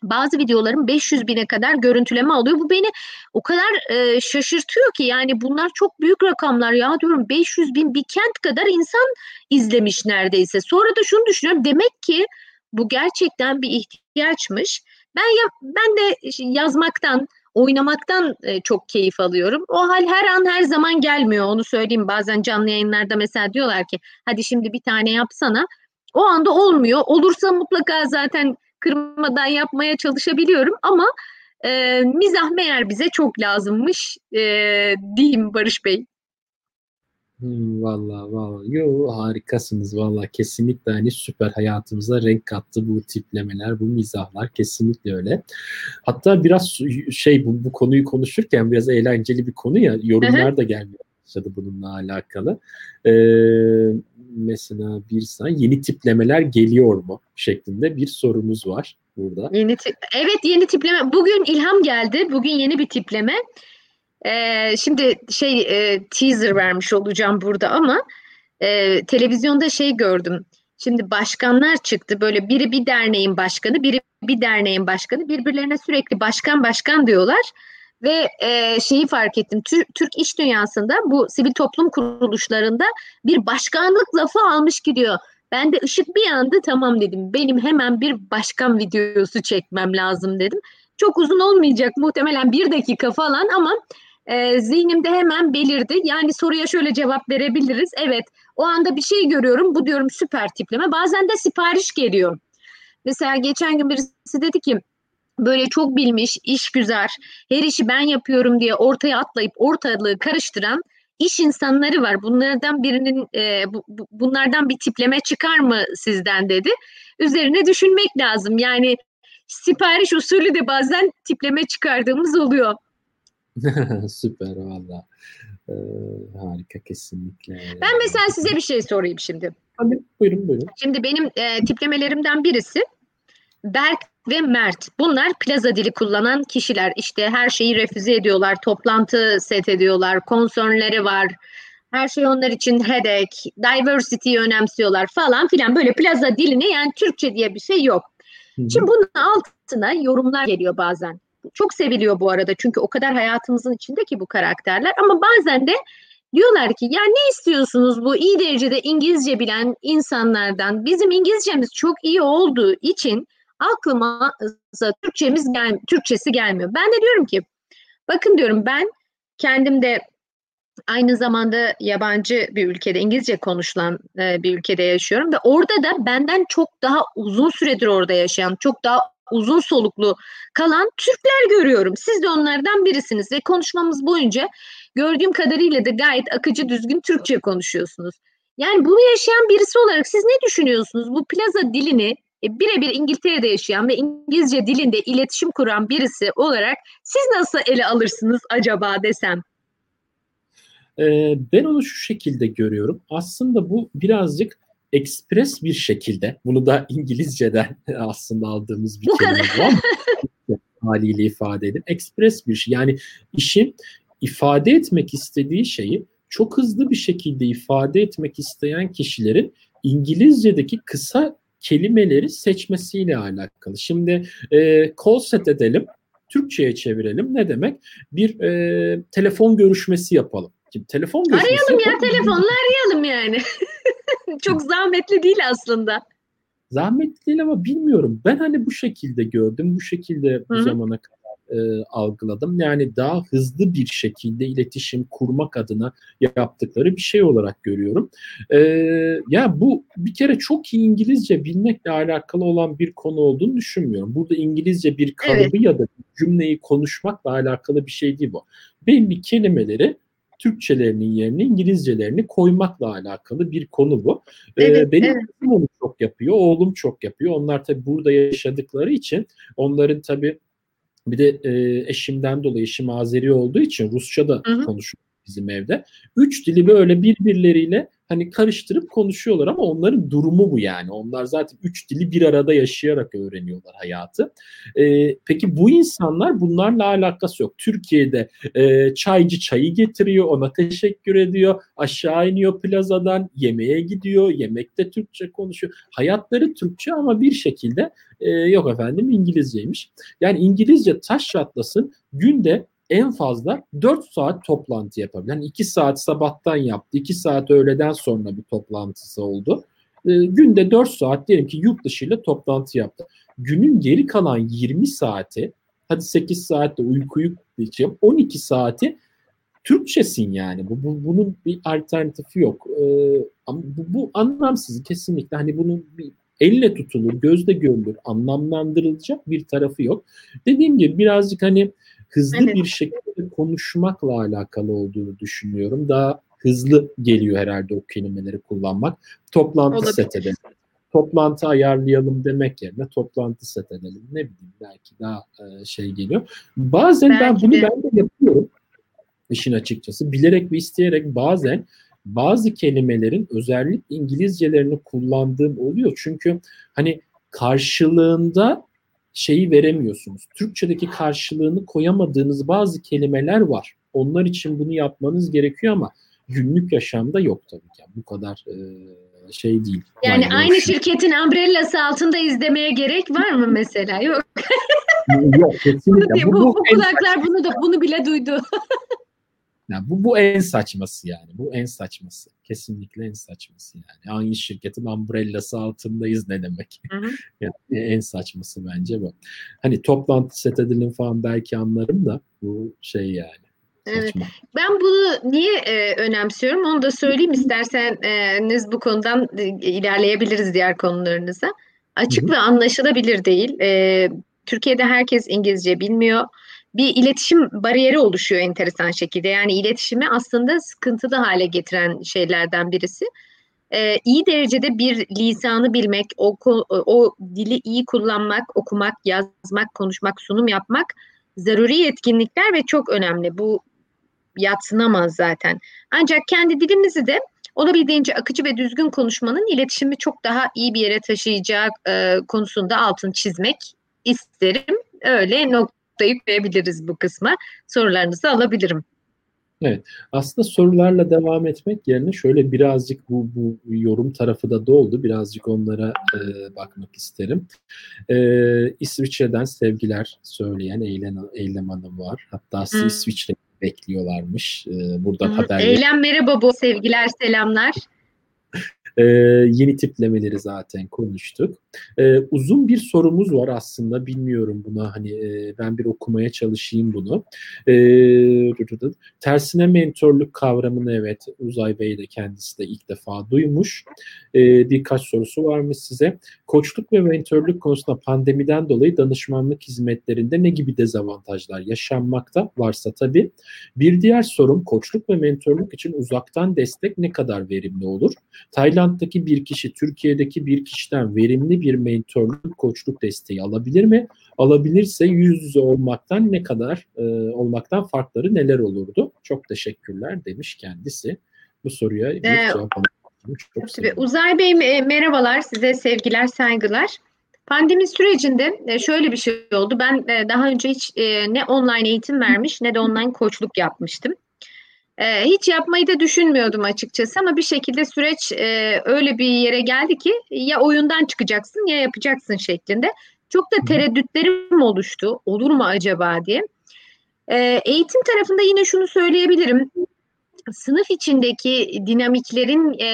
bazı videolarım 500 bine kadar görüntüleme alıyor. Bu beni o kadar e, şaşırtıyor ki yani bunlar çok büyük rakamlar ya diyorum 500 bin bir kent kadar insan izlemiş neredeyse. Sonra da şunu düşünüyorum demek ki bu gerçekten bir ihtiyaçmış. Ben ya, ben de yazmaktan, oynamaktan e, çok keyif alıyorum. O hal her an her zaman gelmiyor onu söyleyeyim. Bazen canlı yayınlarda mesela diyorlar ki hadi şimdi bir tane yapsana. O anda olmuyor. Olursa mutlaka zaten kırmadan yapmaya çalışabiliyorum ama e, mizah meğer bize çok lazımmış e, diyeyim Barış Bey. Hmm, valla valla yo harikasınız. Valla kesinlikle hani süper hayatımıza renk kattı bu tiplemeler bu mizahlar. Kesinlikle öyle. Hatta biraz şey bu, bu konuyu konuşurken biraz eğlenceli bir konu ya yorumlar da gelmiyor başladı bununla alakalı. Ee, mesela bir saniye yeni tiplemeler geliyor mu şeklinde bir sorumuz var burada. Yeni tip, evet yeni tipleme. Bugün ilham geldi. Bugün yeni bir tipleme. Ee, şimdi şey e, teaser vermiş olacağım burada ama e, televizyonda şey gördüm. Şimdi başkanlar çıktı. Böyle biri bir derneğin başkanı, biri bir derneğin başkanı. Birbirlerine sürekli başkan başkan diyorlar. Ve e, şeyi fark ettim. Türk, Türk iş dünyasında bu sivil toplum kuruluşlarında bir başkanlık lafı almış gidiyor. Ben de ışık bir yandı tamam dedim. Benim hemen bir başkan videosu çekmem lazım dedim. Çok uzun olmayacak muhtemelen bir dakika falan ama e, zihnimde hemen belirdi. Yani soruya şöyle cevap verebiliriz. Evet o anda bir şey görüyorum bu diyorum süper tipleme. Bazen de sipariş geliyor. Mesela geçen gün birisi dedi ki böyle çok bilmiş, iş güzel, her işi ben yapıyorum diye ortaya atlayıp ortalığı karıştıran iş insanları var. Bunlardan birinin e, bu, bunlardan bir tipleme çıkar mı sizden dedi. Üzerine düşünmek lazım. Yani sipariş usulü de bazen tipleme çıkardığımız oluyor. (laughs) Süper valla. Ee, harika kesinlikle. Ben mesela size bir şey sorayım şimdi. Hadi buyurun buyurun. Şimdi benim e, tiplemelerimden birisi Berk ve Mert. Bunlar plaza dili kullanan kişiler. İşte her şeyi refüze ediyorlar, toplantı set ediyorlar, konsörleri var. Her şey onlar için headache, diversity'yi önemsiyorlar falan filan. Böyle plaza dilini yani Türkçe diye bir şey yok. Hı-hı. Şimdi bunun altına yorumlar geliyor bazen. Çok seviliyor bu arada çünkü o kadar hayatımızın içinde ki bu karakterler. Ama bazen de diyorlar ki ya ne istiyorsunuz bu iyi derecede İngilizce bilen insanlardan? Bizim İngilizcemiz çok iyi olduğu için aklıma Türkçemiz gel Türkçesi gelmiyor. Ben de diyorum ki bakın diyorum ben kendim de aynı zamanda yabancı bir ülkede İngilizce konuşulan e, bir ülkede yaşıyorum ve orada da benden çok daha uzun süredir orada yaşayan, çok daha uzun soluklu kalan Türkler görüyorum. Siz de onlardan birisiniz ve konuşmamız boyunca gördüğüm kadarıyla da gayet akıcı düzgün Türkçe konuşuyorsunuz. Yani bunu yaşayan birisi olarak siz ne düşünüyorsunuz? Bu plaza dilini e, birebir İngiltere'de yaşayan ve İngilizce dilinde iletişim kuran birisi olarak siz nasıl ele alırsınız acaba desem? Ee, ben onu şu şekilde görüyorum. Aslında bu birazcık ekspres bir şekilde, bunu da (laughs) İngilizceden aslında aldığımız bir bu kelime kadar. (laughs) haliyle ifade edin. Ekspres bir şey. Yani işin ifade etmek istediği şeyi çok hızlı bir şekilde ifade etmek isteyen kişilerin İngilizce'deki kısa kelimeleri seçmesiyle alakalı. Şimdi e, call set edelim, Türkçe'ye çevirelim. Ne demek? Bir e, telefon görüşmesi yapalım. Şimdi telefon görüşmesi Arayalım ya telefonla arayalım yani. (laughs) Çok zahmetli değil aslında. Zahmetli değil ama bilmiyorum. Ben hani bu şekilde gördüm. Bu şekilde bu Hı-hı. zamana kadar e, algıladım. Yani daha hızlı bir şekilde iletişim kurmak adına yaptıkları bir şey olarak görüyorum. E, ya bu bir kere çok iyi İngilizce bilmekle alakalı olan bir konu olduğunu düşünmüyorum. Burada İngilizce bir kalıbı evet. ya da cümleyi konuşmakla alakalı bir şey değil bu. Belli kelimeleri Türkçelerinin yerine İngilizcelerini koymakla alakalı bir konu bu. Ee, evet, benim evet. onu çok yapıyor, oğlum çok yapıyor. Onlar tabii burada yaşadıkları için onların tabii bir de e, eşimden dolayı eşim Azeri olduğu için Rusça da konuşuyor bizim evde. Üç dili böyle birbirleriyle hani karıştırıp konuşuyorlar ama onların durumu bu yani. Onlar zaten üç dili bir arada yaşayarak öğreniyorlar hayatı. Ee, peki bu insanlar bunlarla alakası yok. Türkiye'de e, çaycı çayı getiriyor, ona teşekkür ediyor, aşağı iniyor plazadan, yemeğe gidiyor, yemekte Türkçe konuşuyor. Hayatları Türkçe ama bir şekilde e, yok efendim İngilizceymiş. Yani İngilizce taş çatlasın günde en fazla 4 saat toplantı yapabilir. Yani 2 saat sabahtan yaptı, 2 saat öğleden sonra bir toplantısı oldu. E, günde 4 saat diyelim ki yurt dışı ile toplantı yaptı. Günün geri kalan 20 saati, hadi 8 saatte uykuyu diyeceğim, 12 saati Türkçesin yani. Bu, bu bunun bir alternatifi yok. Ee, bu, bu anlamsız kesinlikle. Hani bunun bir elle tutulur, gözde görülür, anlamlandırılacak bir tarafı yok. Dediğim gibi birazcık hani hızlı evet. bir şekilde konuşmakla alakalı olduğunu düşünüyorum. Daha hızlı geliyor herhalde o kelimeleri kullanmak. Toplantı Olabilir. set edelim. Toplantı ayarlayalım demek yerine toplantı set edelim. Ne bileyim belki daha e, şey geliyor. Bazen belki ben bunu de. ben de yapıyorum. işin açıkçası. Bilerek ve isteyerek bazen bazı kelimelerin özellikle İngilizcelerini kullandığım oluyor. Çünkü hani karşılığında şeyi veremiyorsunuz. Türkçedeki karşılığını koyamadığınız bazı kelimeler var. Onlar için bunu yapmanız gerekiyor ama günlük yaşamda yok tabii ki. Bu kadar e, şey değil. Yani, yani aynı şey. şirketin umbrellası altında izlemeye gerek var mı mesela? Yok. yok kesinlikle. bu, bu, bu, bu kulaklar bunu da bunu bile duydu. Yani bu, bu en saçması yani. Bu en saçması. Kesinlikle en saçması yani. Aynı şirketin umbrellası altındayız ne demek. Hı hı. (laughs) yani en saçması bence bu. Hani toplantı set edelim falan belki anlarım da bu şey yani. Evet. Ben bunu niye e, önemsiyorum onu da söyleyeyim isterseniz bu konudan e, ilerleyebiliriz diğer konularınıza. Açık Hı-hı. ve anlaşılabilir değil. E, Türkiye'de herkes İngilizce bilmiyor bir iletişim bariyeri oluşuyor enteresan şekilde. Yani iletişimi aslında sıkıntılı hale getiren şeylerden birisi. Ee, iyi derecede bir lisanı bilmek, o, o dili iyi kullanmak, okumak, yazmak, konuşmak, sunum yapmak zaruri yetkinlikler ve çok önemli. Bu yatsınamaz zaten. Ancak kendi dilimizi de olabildiğince akıcı ve düzgün konuşmanın iletişimi çok daha iyi bir yere taşıyacak e, konusunda altın çizmek isterim. Öyle nokta noktayı koyabiliriz bu kısma. Sorularınızı alabilirim. Evet. Aslında sorularla devam etmek yerine şöyle birazcık bu, bu yorum tarafı da doldu. Birazcık onlara e, bakmak isterim. E, İsviçre'den sevgiler söyleyen Eylem, Eylem Hanım var. Hatta hmm. İsviçre bekliyorlarmış. E, buradan hmm. haber. Eylem merhaba bu sevgiler selamlar. E, yeni tiplemeleri zaten konuştuk. E, uzun bir sorumuz var aslında. Bilmiyorum buna hani e, ben bir okumaya çalışayım bunu. E, tersine mentorluk kavramını evet Uzay Bey de kendisi de ilk defa duymuş. E, birkaç sorusu varmış size. Koçluk ve mentorluk konusunda pandemiden dolayı danışmanlık hizmetlerinde ne gibi dezavantajlar yaşanmakta varsa tabii. Bir diğer sorum koçluk ve mentorluk için uzaktan destek ne kadar verimli olur? Tayland'daki bir kişi Türkiye'deki bir kişiden verimli bir mentorluk, koçluk desteği alabilir mi? Alabilirse yüz yüze olmaktan ne kadar e, olmaktan farkları neler olurdu? Çok teşekkürler demiş kendisi. Bu soruya bir ee, cevap çok tabii. Uzay Bey merhabalar size sevgiler saygılar. Pandemi sürecinde e, şöyle bir şey oldu. Ben e, daha önce hiç e, ne online eğitim vermiş ne de online koçluk yapmıştım. E, hiç yapmayı da düşünmüyordum açıkçası ama bir şekilde süreç e, öyle bir yere geldi ki ya oyundan çıkacaksın ya yapacaksın şeklinde. Çok da tereddütlerim oluştu. Olur mu acaba diye. E, eğitim tarafında yine şunu söyleyebilirim. Sınıf içindeki dinamiklerin e,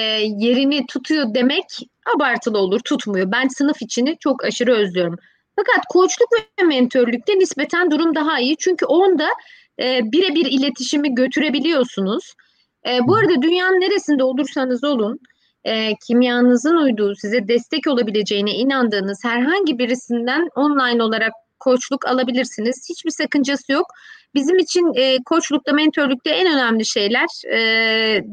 yerini tutuyor demek abartılı olur, tutmuyor. Ben sınıf içini çok aşırı özlüyorum. Fakat koçluk ve mentörlükte nispeten durum daha iyi. Çünkü onda e, birebir iletişimi götürebiliyorsunuz. E, bu arada dünyanın neresinde olursanız olun, e, kimyanızın uyduğu, size destek olabileceğine inandığınız herhangi birisinden online olarak koçluk alabilirsiniz. Hiçbir sakıncası yok. Bizim için e, koçlukta, mentörlükte en önemli şeyler e,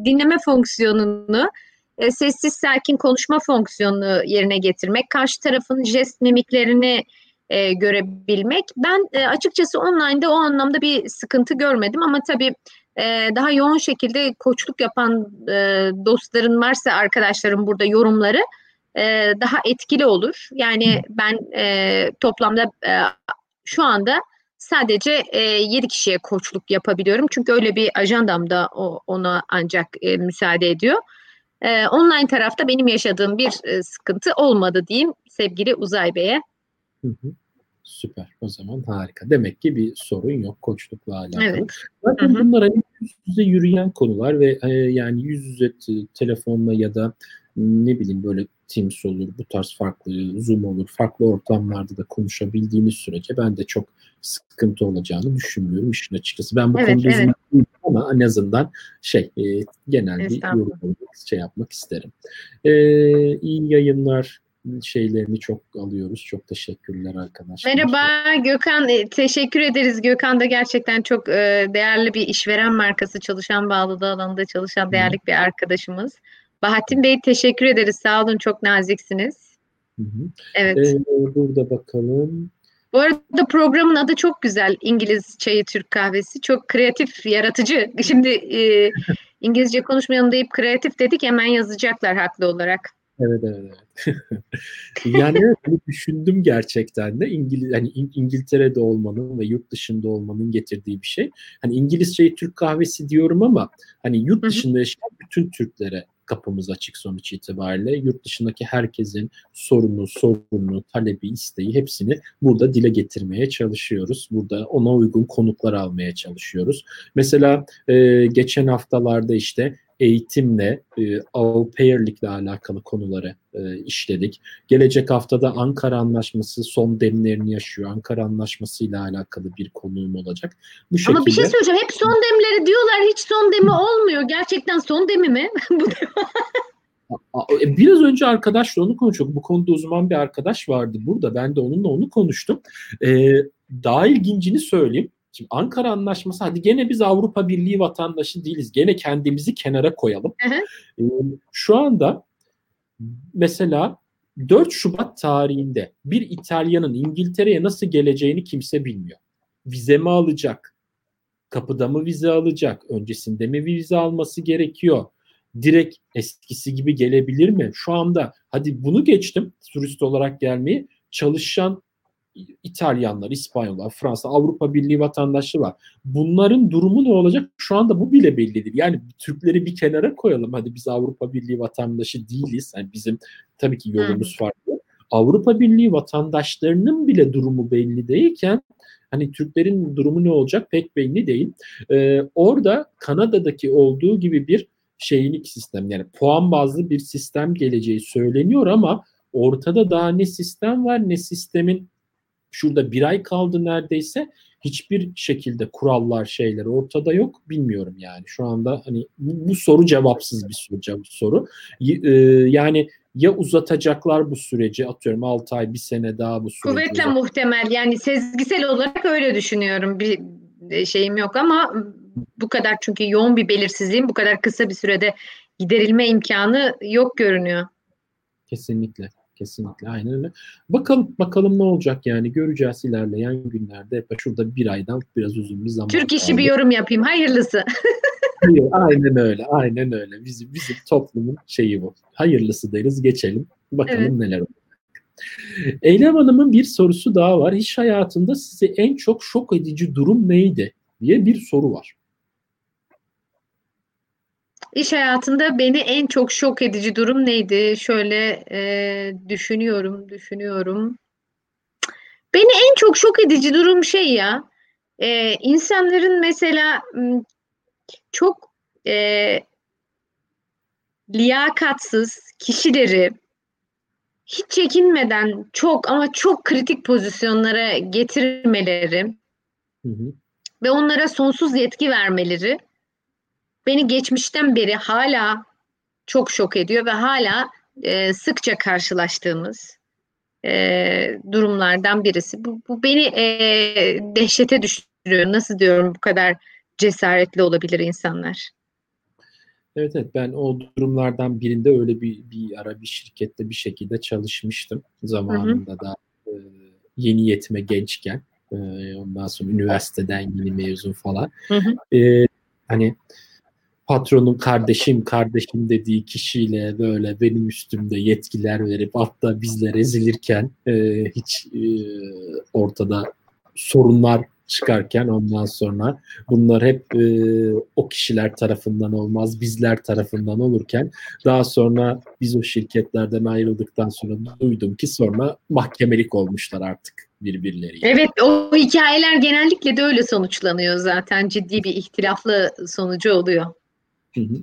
dinleme fonksiyonunu, e, sessiz sakin konuşma fonksiyonunu yerine getirmek, karşı tarafın jest mimiklerini e, görebilmek. Ben e, açıkçası online'da o anlamda bir sıkıntı görmedim ama tabii e, daha yoğun şekilde koçluk yapan e, dostların varsa arkadaşlarım burada yorumları e, daha etkili olur. Yani ben e, toplamda e, şu anda sadece e, 7 kişiye koçluk yapabiliyorum. Çünkü öyle bir ajandam da o, ona ancak e, müsaade ediyor. E, online tarafta benim yaşadığım bir e, sıkıntı olmadı diyeyim sevgili Uzay Bey'e. Hı hı. Süper. O zaman harika. Demek ki bir sorun yok koçlukla alakalı. Evet. Zaten hı hı. bunlar hani yüz yüze yürüyen konular ve e, yani yüz yüze telefonla ya da ne bileyim böyle Teams olur, bu tarz farklı Zoom olur, farklı ortamlarda da konuşabildiğiniz sürece ben de çok sıkıntı olacağını düşünmüyorum işin açıkçası. Ben bu evet, konuda evet. uzman ama en azından şey e, genel bir yorum şey yapmak isterim. E, iyi yayınlar şeylerini çok alıyoruz. Çok teşekkürler arkadaşlar. Merhaba Gökhan. E, teşekkür ederiz. Gökhan da gerçekten çok e, değerli bir işveren markası çalışan bağlılığı alanında çalışan değerli bir arkadaşımız. Bahattin Bey teşekkür ederiz. Sağ olun. Çok naziksiniz. Hı hı. Evet. Ee, burada bakalım. Bu arada programın adı çok güzel. İngiliz çayı Türk kahvesi. Çok kreatif, yaratıcı. Şimdi e, (laughs) İngilizce konuşmayalım deyip kreatif dedik hemen yazacaklar haklı olarak. Evet evet. evet. (laughs) yani hani düşündüm gerçekten de İngiliz hani İngiltere'de olmanın ve yurt dışında olmanın getirdiği bir şey. Hani İngilizceyi Türk kahvesi diyorum ama hani yurt dışında yaşayan bütün Türklere kapımız açık sonuç itibariyle. Yurt dışındaki herkesin sorunu, sorunu, talebi, isteği hepsini burada dile getirmeye çalışıyoruz. Burada ona uygun konuklar almaya çalışıyoruz. Mesela e, geçen haftalarda işte eğitimle, e, au pair'likle alakalı konuları e, işledik. Gelecek haftada Ankara Anlaşması son demlerini yaşıyor. Ankara Anlaşması ile alakalı bir konuğum olacak. Bu şekilde... Ama bir şey söyleyeceğim. Hep son demleri diyorlar. Hiç son demi olmuyor. Gerçekten son demi mi? (laughs) E, biraz önce arkadaşla onu konuştuk. Bu konuda uzman bir arkadaş vardı burada. Ben de onunla onu konuştum. Ee, daha ilgincini söyleyeyim. Şimdi Ankara Anlaşması hadi gene biz Avrupa Birliği vatandaşı değiliz. Gene kendimizi kenara koyalım. Hı hı. Ee, şu anda mesela 4 Şubat tarihinde bir İtalyanın İngiltere'ye nasıl geleceğini kimse bilmiyor. Vize mi alacak? Kapıda mı vize alacak? Öncesinde mi vize alması gerekiyor? Direkt eskisi gibi gelebilir mi? Şu anda hadi bunu geçtim turist olarak gelmeyi. Çalışan İtalyanlar, İspanyollar, Fransa, Avrupa Birliği vatandaşları var. Bunların durumu ne olacak? Şu anda bu bile bellidir. Yani Türkleri bir kenara koyalım. Hadi biz Avrupa Birliği vatandaşı değiliz. Yani bizim tabii ki yolumuz farklı. Avrupa Birliği vatandaşlarının bile durumu belli değilken hani Türklerin durumu ne olacak pek belli değil. Ee, orada Kanada'daki olduğu gibi bir şeylik sistem yani puan bazlı bir sistem geleceği söyleniyor ama ortada daha ne sistem var ne sistemin Şurada bir ay kaldı neredeyse. Hiçbir şekilde kurallar şeyler ortada yok. Bilmiyorum yani. Şu anda hani bu, bu soru cevapsız bir soru. soru. E, yani ya uzatacaklar bu süreci atıyorum 6 ay bir sene daha bu süreci. Kuvvetle uzat- muhtemel yani sezgisel olarak öyle düşünüyorum. Bir şeyim yok ama bu kadar çünkü yoğun bir belirsizliğin bu kadar kısa bir sürede giderilme imkanı yok görünüyor. Kesinlikle. Kesinlikle aynen öyle. Bakalım bakalım ne olacak yani göreceğiz ilerleyen günlerde. Şurada bir aydan biraz uzun bir zaman. Türk işi bir yorum yapayım. Hayırlısı. aynen öyle. Aynen öyle. Bizim, bizim toplumun şeyi bu. Hayırlısı deriz geçelim. Bakalım evet. neler olacak. Eylem Hanım'ın bir sorusu daha var. İş hayatında size en çok şok edici durum neydi diye bir soru var. İş hayatında beni en çok şok edici durum neydi? Şöyle e, düşünüyorum, düşünüyorum. Beni en çok şok edici durum şey ya. E, insanların mesela çok e, liyakatsız kişileri hiç çekinmeden çok ama çok kritik pozisyonlara getirmeleri hı hı. ve onlara sonsuz yetki vermeleri beni geçmişten beri hala çok şok ediyor ve hala e, sıkça karşılaştığımız e, durumlardan birisi. Bu, bu beni e, dehşete düşürüyor. Nasıl diyorum bu kadar cesaretli olabilir insanlar? Evet evet ben o durumlardan birinde öyle bir, bir ara bir şirkette bir şekilde çalışmıştım. Zamanında hı hı. da e, yeni yetme gençken. E, ondan sonra üniversiteden yeni mezun falan. Hı hı. E, hani patronun kardeşim kardeşim dediği kişiyle böyle benim üstümde yetkiler verip hatta bizle ezilirken e, hiç e, ortada sorunlar çıkarken ondan sonra bunlar hep e, o kişiler tarafından olmaz bizler tarafından olurken daha sonra biz o şirketlerden ayrıldıktan sonra duydum ki sonra mahkemelik olmuşlar artık birbirleriyle. Evet o hikayeler genellikle de öyle sonuçlanıyor zaten ciddi bir ihtilaflı sonucu oluyor.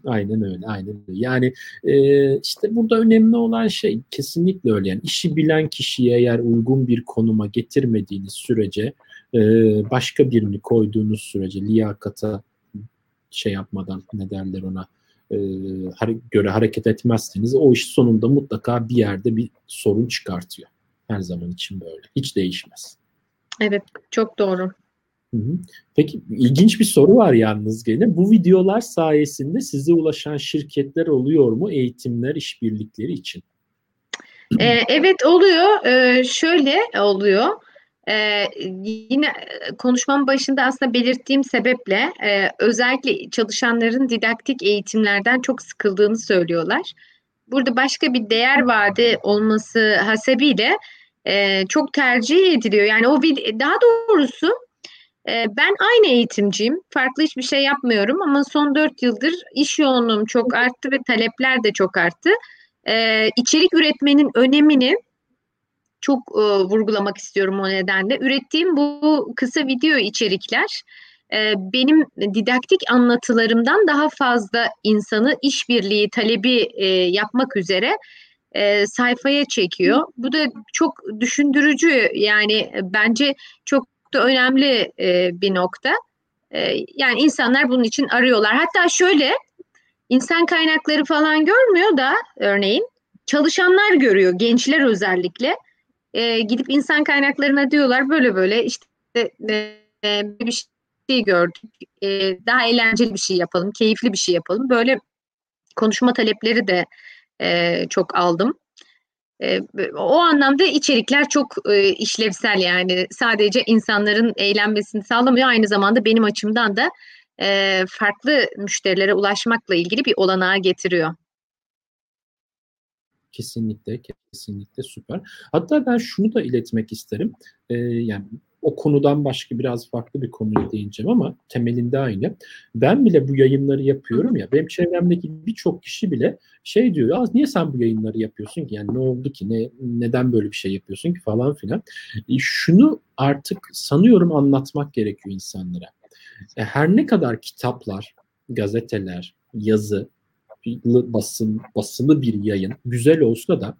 Aynen öyle, aynen öyle. Yani e, işte burada önemli olan şey kesinlikle öyle. Yani işi bilen kişiye eğer uygun bir konuma getirmediğiniz sürece e, başka birini koyduğunuz sürece liyakata şey yapmadan ne derler ona e, göre hareket etmezseniz o iş sonunda mutlaka bir yerde bir sorun çıkartıyor. Her zaman için böyle. Hiç değişmez. Evet, çok doğru. Peki ilginç bir soru var yalnız gene. Bu videolar sayesinde size ulaşan şirketler oluyor mu eğitimler, işbirlikleri için? Ee, evet oluyor. Ee, şöyle oluyor. Ee, yine konuşmamın başında aslında belirttiğim sebeple e, özellikle çalışanların didaktik eğitimlerden çok sıkıldığını söylüyorlar. Burada başka bir değer vaadi olması hasebiyle e, çok tercih ediliyor. Yani o daha doğrusu ben aynı eğitimciyim. Farklı hiçbir şey yapmıyorum ama son dört yıldır iş yoğunluğum çok arttı ve talepler de çok arttı. E, içerik üretmenin önemini çok e, vurgulamak istiyorum o nedenle. Ürettiğim bu kısa video içerikler e, benim didaktik anlatılarımdan daha fazla insanı işbirliği talebi e, yapmak üzere sayfaya çekiyor. Bu da çok düşündürücü yani bence çok da önemli e, bir nokta. E, yani insanlar bunun için arıyorlar. Hatta şöyle insan kaynakları falan görmüyor da örneğin çalışanlar görüyor gençler özellikle e, gidip insan kaynaklarına diyorlar böyle böyle işte e, bir şey gördük e, daha eğlenceli bir şey yapalım keyifli bir şey yapalım böyle konuşma talepleri de e, çok aldım. E, o anlamda içerikler çok e, işlevsel yani sadece insanların eğlenmesini sağlamıyor aynı zamanda benim açımdan da e, farklı müşterilere ulaşmakla ilgili bir olanağı getiriyor. Kesinlikle, kesinlikle süper. Hatta ben şunu da iletmek isterim. Ee, yani o konudan başka biraz farklı bir konuya değineceğim ama temelinde aynı. Ben bile bu yayınları yapıyorum ya. Benim çevremdeki birçok kişi bile şey diyor. Ya niye sen bu yayınları yapıyorsun ki? Yani ne oldu ki? Ne neden böyle bir şey yapıyorsun ki falan filan. E, şunu artık sanıyorum anlatmak gerekiyor insanlara. E, her ne kadar kitaplar, gazeteler, yazı basın basılı bir yayın güzel olsa da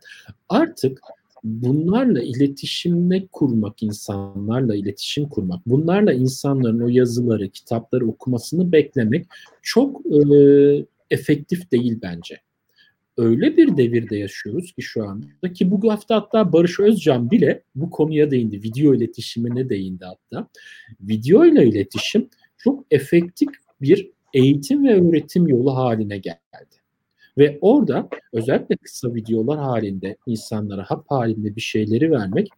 artık bunlarla iletişimle kurmak, insanlarla iletişim kurmak, bunlarla insanların o yazıları, kitapları okumasını beklemek çok e, efektif değil bence. Öyle bir devirde yaşıyoruz ki şu anda ki bu hafta hatta Barış Özcan bile bu konuya değindi. Video iletişimine değindi hatta. Video ile iletişim çok efektif bir eğitim ve öğretim yolu haline geldi. Ve orada özellikle kısa videolar halinde insanlara hap halinde bir şeyleri vermek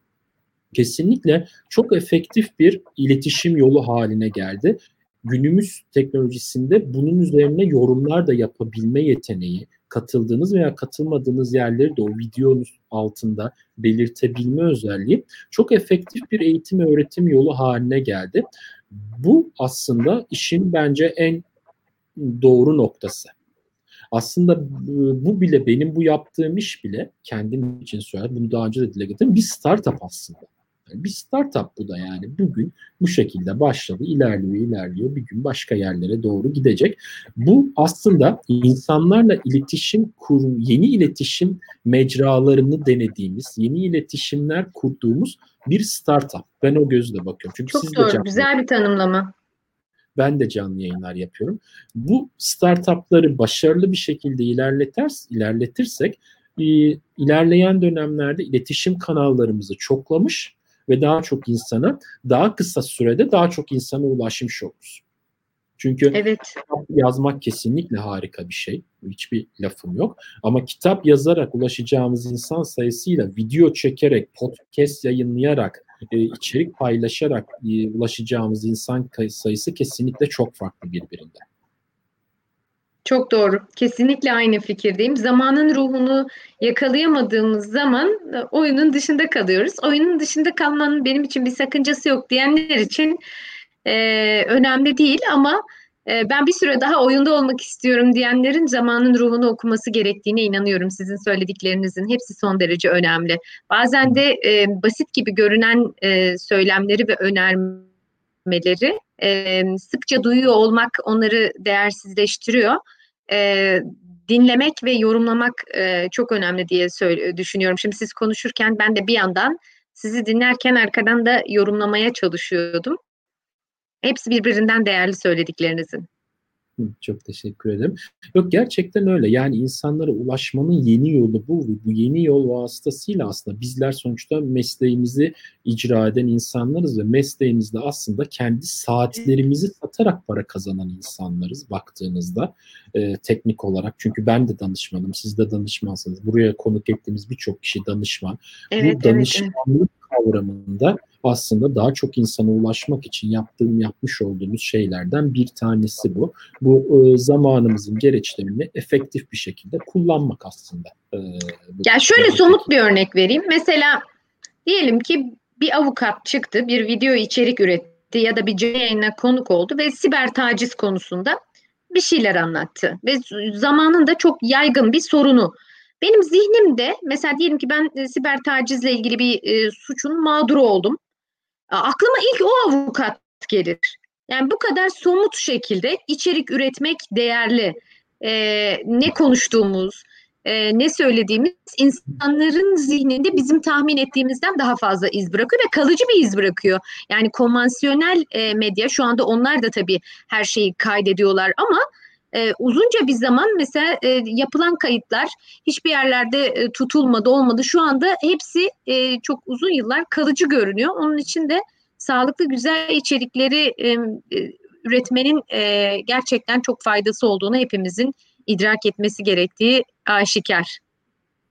kesinlikle çok efektif bir iletişim yolu haline geldi. Günümüz teknolojisinde bunun üzerine yorumlar da yapabilme yeteneği, katıldığınız veya katılmadığınız yerleri de o videonun altında belirtebilme özelliği çok efektif bir eğitim öğretim yolu haline geldi. Bu aslında işin bence en doğru noktası. Aslında bu bile benim bu yaptığım iş bile kendim için söyledim. Bunu daha önce de dile getirdim. Bir startup aslında. Yani bir startup bu da yani. Bugün bu şekilde başladı, ilerliyor, ilerliyor. Bir gün başka yerlere doğru gidecek. Bu aslında insanlarla iletişim kur, yeni iletişim mecralarını denediğimiz, yeni iletişimler kurduğumuz bir startup. Ben o gözle bakıyorum. Çünkü Çok siz doğru, de güzel bir tanımlama. Ben de canlı yayınlar yapıyorum. Bu startupları başarılı bir şekilde ilerleter, ilerletirsek e, ilerleyen dönemlerde iletişim kanallarımızı çoklamış ve daha çok insana daha kısa sürede daha çok insana ulaşmış oluruz. Çünkü evet. kitap yazmak kesinlikle harika bir şey. Hiçbir lafım yok. Ama kitap yazarak ulaşacağımız insan sayısıyla video çekerek, podcast yayınlayarak, e, içerik paylaşarak e, ulaşacağımız insan sayısı kesinlikle çok farklı birbirinden. Çok doğru. Kesinlikle aynı fikirdeyim. Zamanın ruhunu yakalayamadığımız zaman e, oyunun dışında kalıyoruz. Oyunun dışında kalmanın benim için bir sakıncası yok diyenler için e, önemli değil ama ben bir süre daha oyunda olmak istiyorum diyenlerin zamanın ruhunu okuması gerektiğine inanıyorum. Sizin söylediklerinizin hepsi son derece önemli. Bazen de e, basit gibi görünen e, söylemleri ve önermeleri e, sıkça duyuyor olmak onları değersizleştiriyor e, dinlemek ve yorumlamak e, çok önemli diye düşünüyorum. Şimdi siz konuşurken ben de bir yandan sizi dinlerken arkadan da yorumlamaya çalışıyordum. Hepsi birbirinden değerli söylediklerinizin. Çok teşekkür ederim. Yok gerçekten öyle. Yani insanlara ulaşmanın yeni yolu bu. Bu yeni yol vasıtasıyla aslında bizler sonuçta mesleğimizi icra eden insanlarız ve mesleğimizde aslında kendi saatlerimizi satarak para kazanan insanlarız baktığınızda e, teknik olarak. Çünkü ben de danışmanım, siz de danışmansınız. Buraya konuk ettiğimiz birçok kişi danışman. Evet, bu danışmanlık evet, evet kavramında aslında daha çok insana ulaşmak için yaptığım yapmış olduğumuz şeylerden bir tanesi bu. Bu e, zamanımızın gereçlerini efektif bir şekilde kullanmak aslında. E, ya şöyle somut bir örnek vereyim. Mesela diyelim ki bir avukat çıktı, bir video içerik üretti ya da bir yayına konuk oldu ve siber taciz konusunda bir şeyler anlattı ve zamanında çok yaygın bir sorunu benim zihnimde mesela diyelim ki ben e, siber tacizle ilgili bir e, suçun mağduru oldum. Aklıma ilk o avukat gelir. Yani bu kadar somut şekilde içerik üretmek değerli. E, ne konuştuğumuz, e, ne söylediğimiz insanların zihninde bizim tahmin ettiğimizden daha fazla iz bırakıyor ve kalıcı bir iz bırakıyor. Yani konvansiyonel e, medya şu anda onlar da tabii her şeyi kaydediyorlar ama e, uzunca bir zaman mesela e, yapılan kayıtlar hiçbir yerlerde e, tutulmadı olmadı. Şu anda hepsi e, çok uzun yıllar kalıcı görünüyor. Onun için de sağlıklı güzel içerikleri e, üretmenin e, gerçekten çok faydası olduğunu hepimizin idrak etmesi gerektiği aşikar.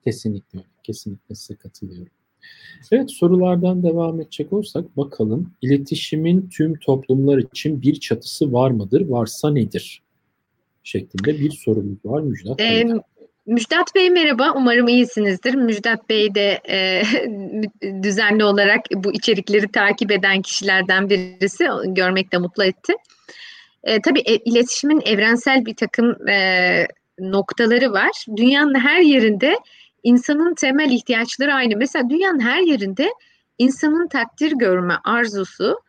Kesinlikle, kesinlikle size katılıyorum. Evet sorulardan devam edecek olursak bakalım iletişimin tüm toplumlar için bir çatısı var mıdır? Varsa nedir? Şeklinde bir sorumuz var Müjdat. Ee, Müjdat Bey merhaba, umarım iyisinizdir. Müjdat Bey de e, (laughs) düzenli olarak bu içerikleri takip eden kişilerden birisi, görmek de mutlu etti. E, tabii e, iletişimin evrensel bir takım e, noktaları var. Dünyanın her yerinde insanın temel ihtiyaçları aynı. Mesela dünyanın her yerinde insanın takdir görme arzusu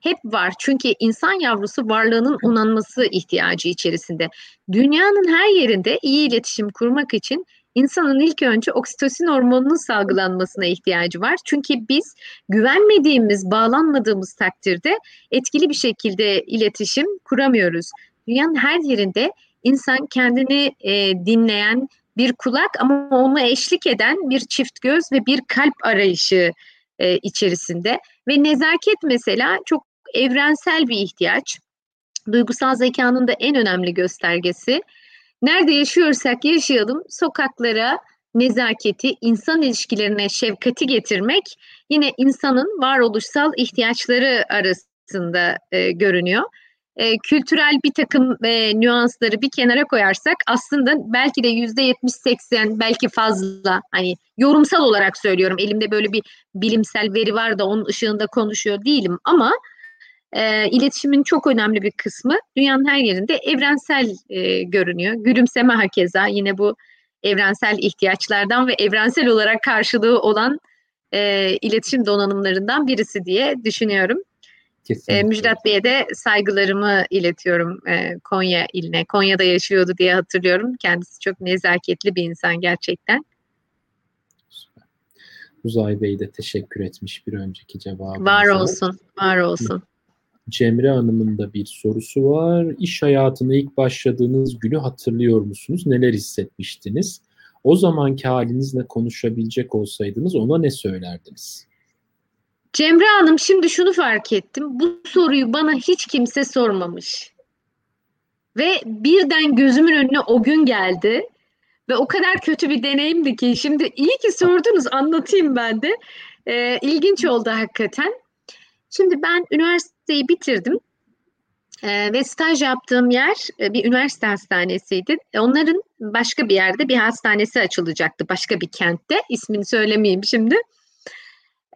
hep var. Çünkü insan yavrusu varlığının onanması ihtiyacı içerisinde. Dünyanın her yerinde iyi iletişim kurmak için insanın ilk önce oksitosin hormonunun salgılanmasına ihtiyacı var. Çünkü biz güvenmediğimiz, bağlanmadığımız takdirde etkili bir şekilde iletişim kuramıyoruz. Dünyanın her yerinde insan kendini e, dinleyen bir kulak ama ona eşlik eden bir çift göz ve bir kalp arayışı e, içerisinde ve nezaket mesela çok evrensel bir ihtiyaç. Duygusal zekanın da en önemli göstergesi. Nerede yaşıyorsak yaşayalım sokaklara nezaketi, insan ilişkilerine şefkati getirmek yine insanın varoluşsal ihtiyaçları arasında e, görünüyor. E, kültürel bir takım e, nüansları bir kenara koyarsak aslında belki de yüzde yetmiş seksen belki fazla hani yorumsal olarak söylüyorum elimde böyle bir bilimsel veri var da onun ışığında konuşuyor değilim ama e, iletişimin çok önemli bir kısmı dünyanın her yerinde evrensel e, görünüyor. Gülümseme hakeza yine bu evrensel ihtiyaçlardan ve evrensel olarak karşılığı olan e, iletişim donanımlarından birisi diye düşünüyorum. E, Müjdat Bey'e de saygılarımı iletiyorum e, Konya iline. Konya'da yaşıyordu diye hatırlıyorum. Kendisi çok nezaketli bir insan gerçekten. Uzay Bey de teşekkür etmiş bir önceki cevabınıza. Var olsun, var olsun. Cemre Hanım'ın da bir sorusu var. İş hayatına ilk başladığınız günü hatırlıyor musunuz? Neler hissetmiştiniz? O zamanki halinizle konuşabilecek olsaydınız ona ne söylerdiniz? Cemre Hanım şimdi şunu fark ettim. Bu soruyu bana hiç kimse sormamış. Ve birden gözümün önüne o gün geldi. Ve o kadar kötü bir deneyimdi ki. Şimdi iyi ki sordunuz anlatayım ben de. Ee, ilginç oldu hakikaten. Şimdi ben üniversiteyi bitirdim. Ee, ve staj yaptığım yer e, bir üniversite hastanesiydi. Onların başka bir yerde bir hastanesi açılacaktı. Başka bir kentte. İsmini söylemeyeyim şimdi.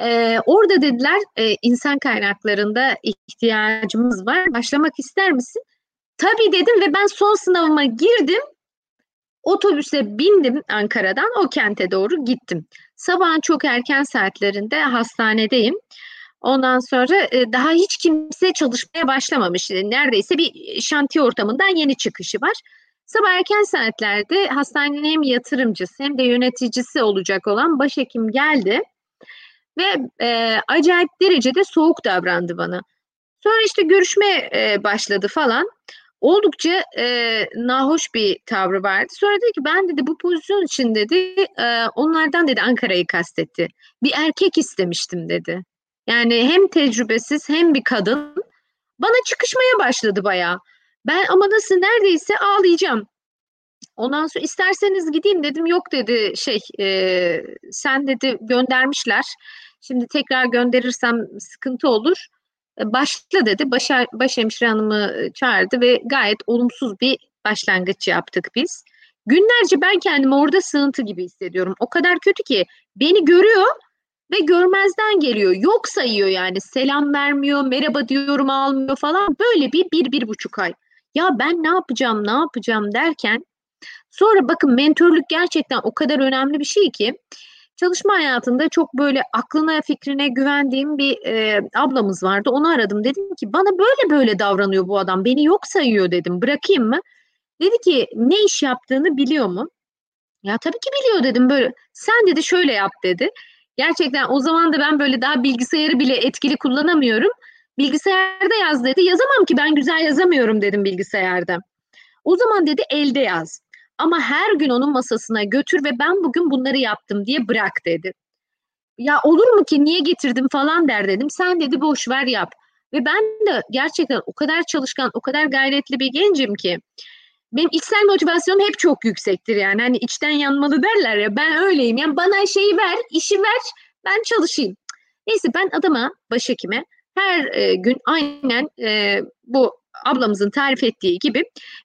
Ee, orada dediler e, insan kaynaklarında ihtiyacımız var. Başlamak ister misin? Tabii dedim ve ben son sınavıma girdim. Otobüse bindim Ankara'dan o kente doğru gittim. Sabahın çok erken saatlerinde hastanedeyim. Ondan sonra e, daha hiç kimse çalışmaya başlamamış. E, neredeyse bir şantiye ortamından yeni çıkışı var. Sabah erken saatlerde hastanenin hem yatırımcısı hem de yöneticisi olacak olan başhekim geldi ve e, acayip derecede soğuk davrandı bana. Sonra işte görüşme e, başladı falan. Oldukça e, nahoş bir tavrı vardı. Sonra dedi ki ben dedi bu pozisyon için dedi e, onlardan dedi Ankara'yı kastetti. Bir erkek istemiştim dedi. Yani hem tecrübesiz hem bir kadın bana çıkışmaya başladı bayağı. Ben ama nasıl neredeyse ağlayacağım. Ondan sonra isterseniz gideyim dedim. Yok dedi şey e, sen dedi göndermişler. Şimdi tekrar gönderirsem sıkıntı olur. E, başla dedi. Baş, başhemşire hanımı çağırdı ve gayet olumsuz bir başlangıç yaptık biz. Günlerce ben kendimi orada sığıntı gibi hissediyorum. O kadar kötü ki beni görüyor ve görmezden geliyor. Yok sayıyor yani. Selam vermiyor, merhaba diyorum almıyor falan. Böyle bir, bir, bir buçuk ay. Ya ben ne yapacağım, ne yapacağım derken sonra bakın mentörlük gerçekten o kadar önemli bir şey ki çalışma hayatında çok böyle aklına fikrine güvendiğim bir e, ablamız vardı. Onu aradım. Dedim ki bana böyle böyle davranıyor bu adam. Beni yok sayıyor dedim. Bırakayım mı? Dedi ki ne iş yaptığını biliyor mu? Ya tabii ki biliyor dedim böyle. Sen dedi şöyle yap dedi. Gerçekten o zaman da ben böyle daha bilgisayarı bile etkili kullanamıyorum. Bilgisayarda yaz dedi. Yazamam ki ben güzel yazamıyorum dedim bilgisayarda. O zaman dedi elde yaz. Ama her gün onun masasına götür ve ben bugün bunları yaptım diye bırak dedi. Ya olur mu ki niye getirdim falan der dedim. Sen dedi boş ver yap. Ve ben de gerçekten o kadar çalışkan, o kadar gayretli bir gencim ki benim içsel motivasyonum hep çok yüksektir yani. Hani içten yanmalı derler ya ben öyleyim. Yani bana şeyi ver, işi ver, ben çalışayım. Neyse ben adama, başhekime her e, gün aynen e, bu ablamızın tarif ettiği gibi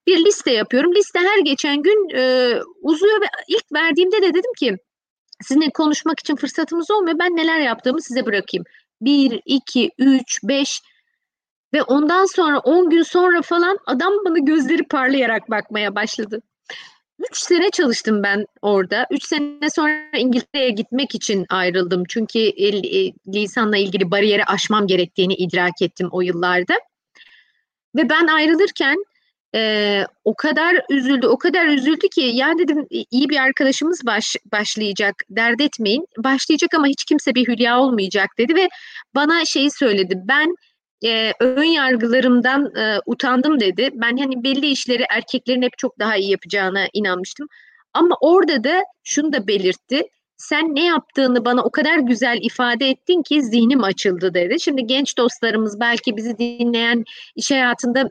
bir liste yapıyorum. Liste her geçen gün e, uzuyor ve ilk verdiğimde de dedim ki sizinle konuşmak için fırsatımız olmuyor. Ben neler yaptığımı size bırakayım. 1, 2, 3, 5 ve ondan sonra 10 gün sonra falan adam bana gözleri parlayarak bakmaya başladı. 3 sene çalıştım ben orada. 3 sene sonra İngiltere'ye gitmek için ayrıldım. Çünkü e, lisanla ilgili bariyeri aşmam gerektiğini idrak ettim o yıllarda. Ve ben ayrılırken e, o kadar üzüldü, o kadar üzüldü ki ya dedim iyi bir arkadaşımız baş, başlayacak, dert etmeyin. Başlayacak ama hiç kimse bir hülya olmayacak dedi ve bana şeyi söyledi. Ben e, ön yargılarımdan e, utandım dedi. Ben hani belli işleri erkeklerin hep çok daha iyi yapacağına inanmıştım. Ama orada da şunu da belirtti. Sen ne yaptığını bana o kadar güzel ifade ettin ki zihnim açıldı dedi. Şimdi genç dostlarımız belki bizi dinleyen iş hayatında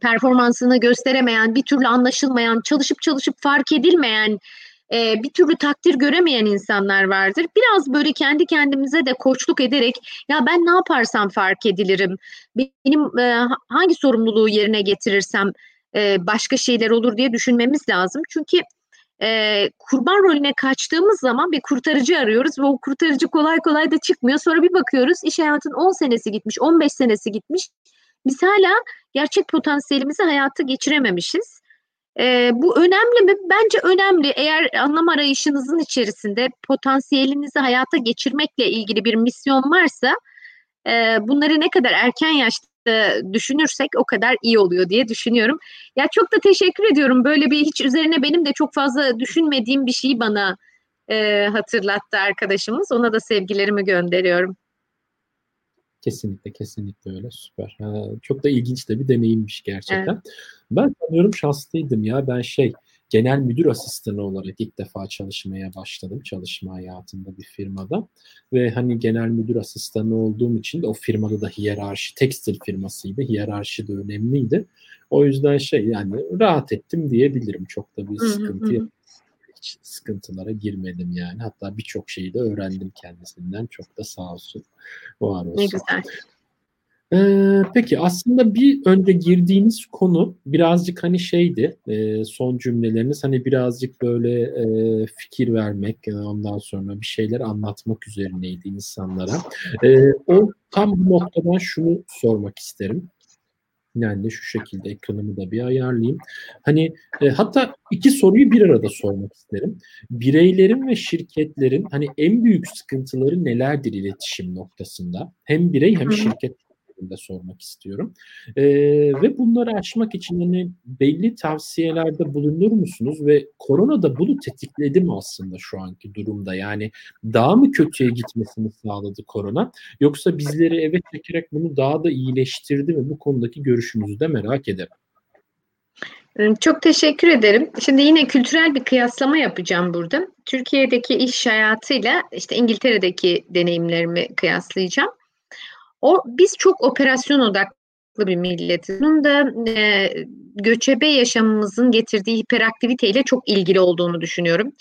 performansını gösteremeyen, bir türlü anlaşılmayan, çalışıp çalışıp fark edilmeyen e, bir türlü takdir göremeyen insanlar vardır. Biraz böyle kendi kendimize de koçluk ederek ya ben ne yaparsam fark edilirim, benim e, hangi sorumluluğu yerine getirirsem e, başka şeyler olur diye düşünmemiz lazım. Çünkü e, kurban rolüne kaçtığımız zaman bir kurtarıcı arıyoruz ve o kurtarıcı kolay kolay da çıkmıyor. Sonra bir bakıyoruz iş hayatın 10 senesi gitmiş, 15 senesi gitmiş. Biz hala gerçek potansiyelimizi hayata geçirememişiz. E, bu önemli mi? Bence önemli. Eğer anlam arayışınızın içerisinde potansiyelinizi hayata geçirmekle ilgili bir misyon varsa e, bunları ne kadar erken yaşta düşünürsek o kadar iyi oluyor diye düşünüyorum. Ya çok da teşekkür ediyorum. Böyle bir hiç üzerine benim de çok fazla düşünmediğim bir şeyi bana e, hatırlattı arkadaşımız. Ona da sevgilerimi gönderiyorum. Kesinlikle kesinlikle öyle süper. Ha, çok da ilginç de bir deneyimmiş gerçekten. Evet. Ben sanıyorum şanslıydım ya. Ben şey genel müdür asistanı olarak ilk defa çalışmaya başladım çalışma hayatında bir firmada ve hani genel müdür asistanı olduğum için de o firmada da hiyerarşi tekstil firmasıydı hiyerarşi de önemliydi o yüzden şey yani rahat ettim diyebilirim çok da bir sıkıntı yok hiç sıkıntılara girmedim yani hatta birçok şeyi de öğrendim kendisinden çok da sağ olsun var olsun. Ne güzel. Ee, peki aslında bir önce girdiğiniz konu birazcık hani şeydi e, son cümleleriniz hani birazcık böyle e, fikir vermek e, ondan sonra bir şeyler anlatmak üzerineydi insanlara. E, o tam bu noktadan şunu sormak isterim. Yani de şu şekilde ekranımı da bir ayarlayayım. Hani e, hatta iki soruyu bir arada sormak isterim. Bireylerin ve şirketlerin hani en büyük sıkıntıları nelerdir iletişim noktasında? Hem birey hem şirket şeklinde sormak istiyorum. E, ve bunları aşmak için hani belli tavsiyelerde bulunur musunuz ve korona da bunu tetikledi mi aslında şu anki durumda? Yani daha mı kötüye gitmesini sağladı korona yoksa bizleri eve çekerek bunu daha da iyileştirdi mi? Bu konudaki görüşünüzü de merak ederim. Çok teşekkür ederim. Şimdi yine kültürel bir kıyaslama yapacağım burada. Türkiye'deki iş hayatıyla işte İngiltere'deki deneyimlerimi kıyaslayacağım. O biz çok operasyon odaklı bir milletiz. Bunun da e, göçebe yaşamımızın getirdiği hiperaktiviteyle çok ilgili olduğunu düşünüyorum.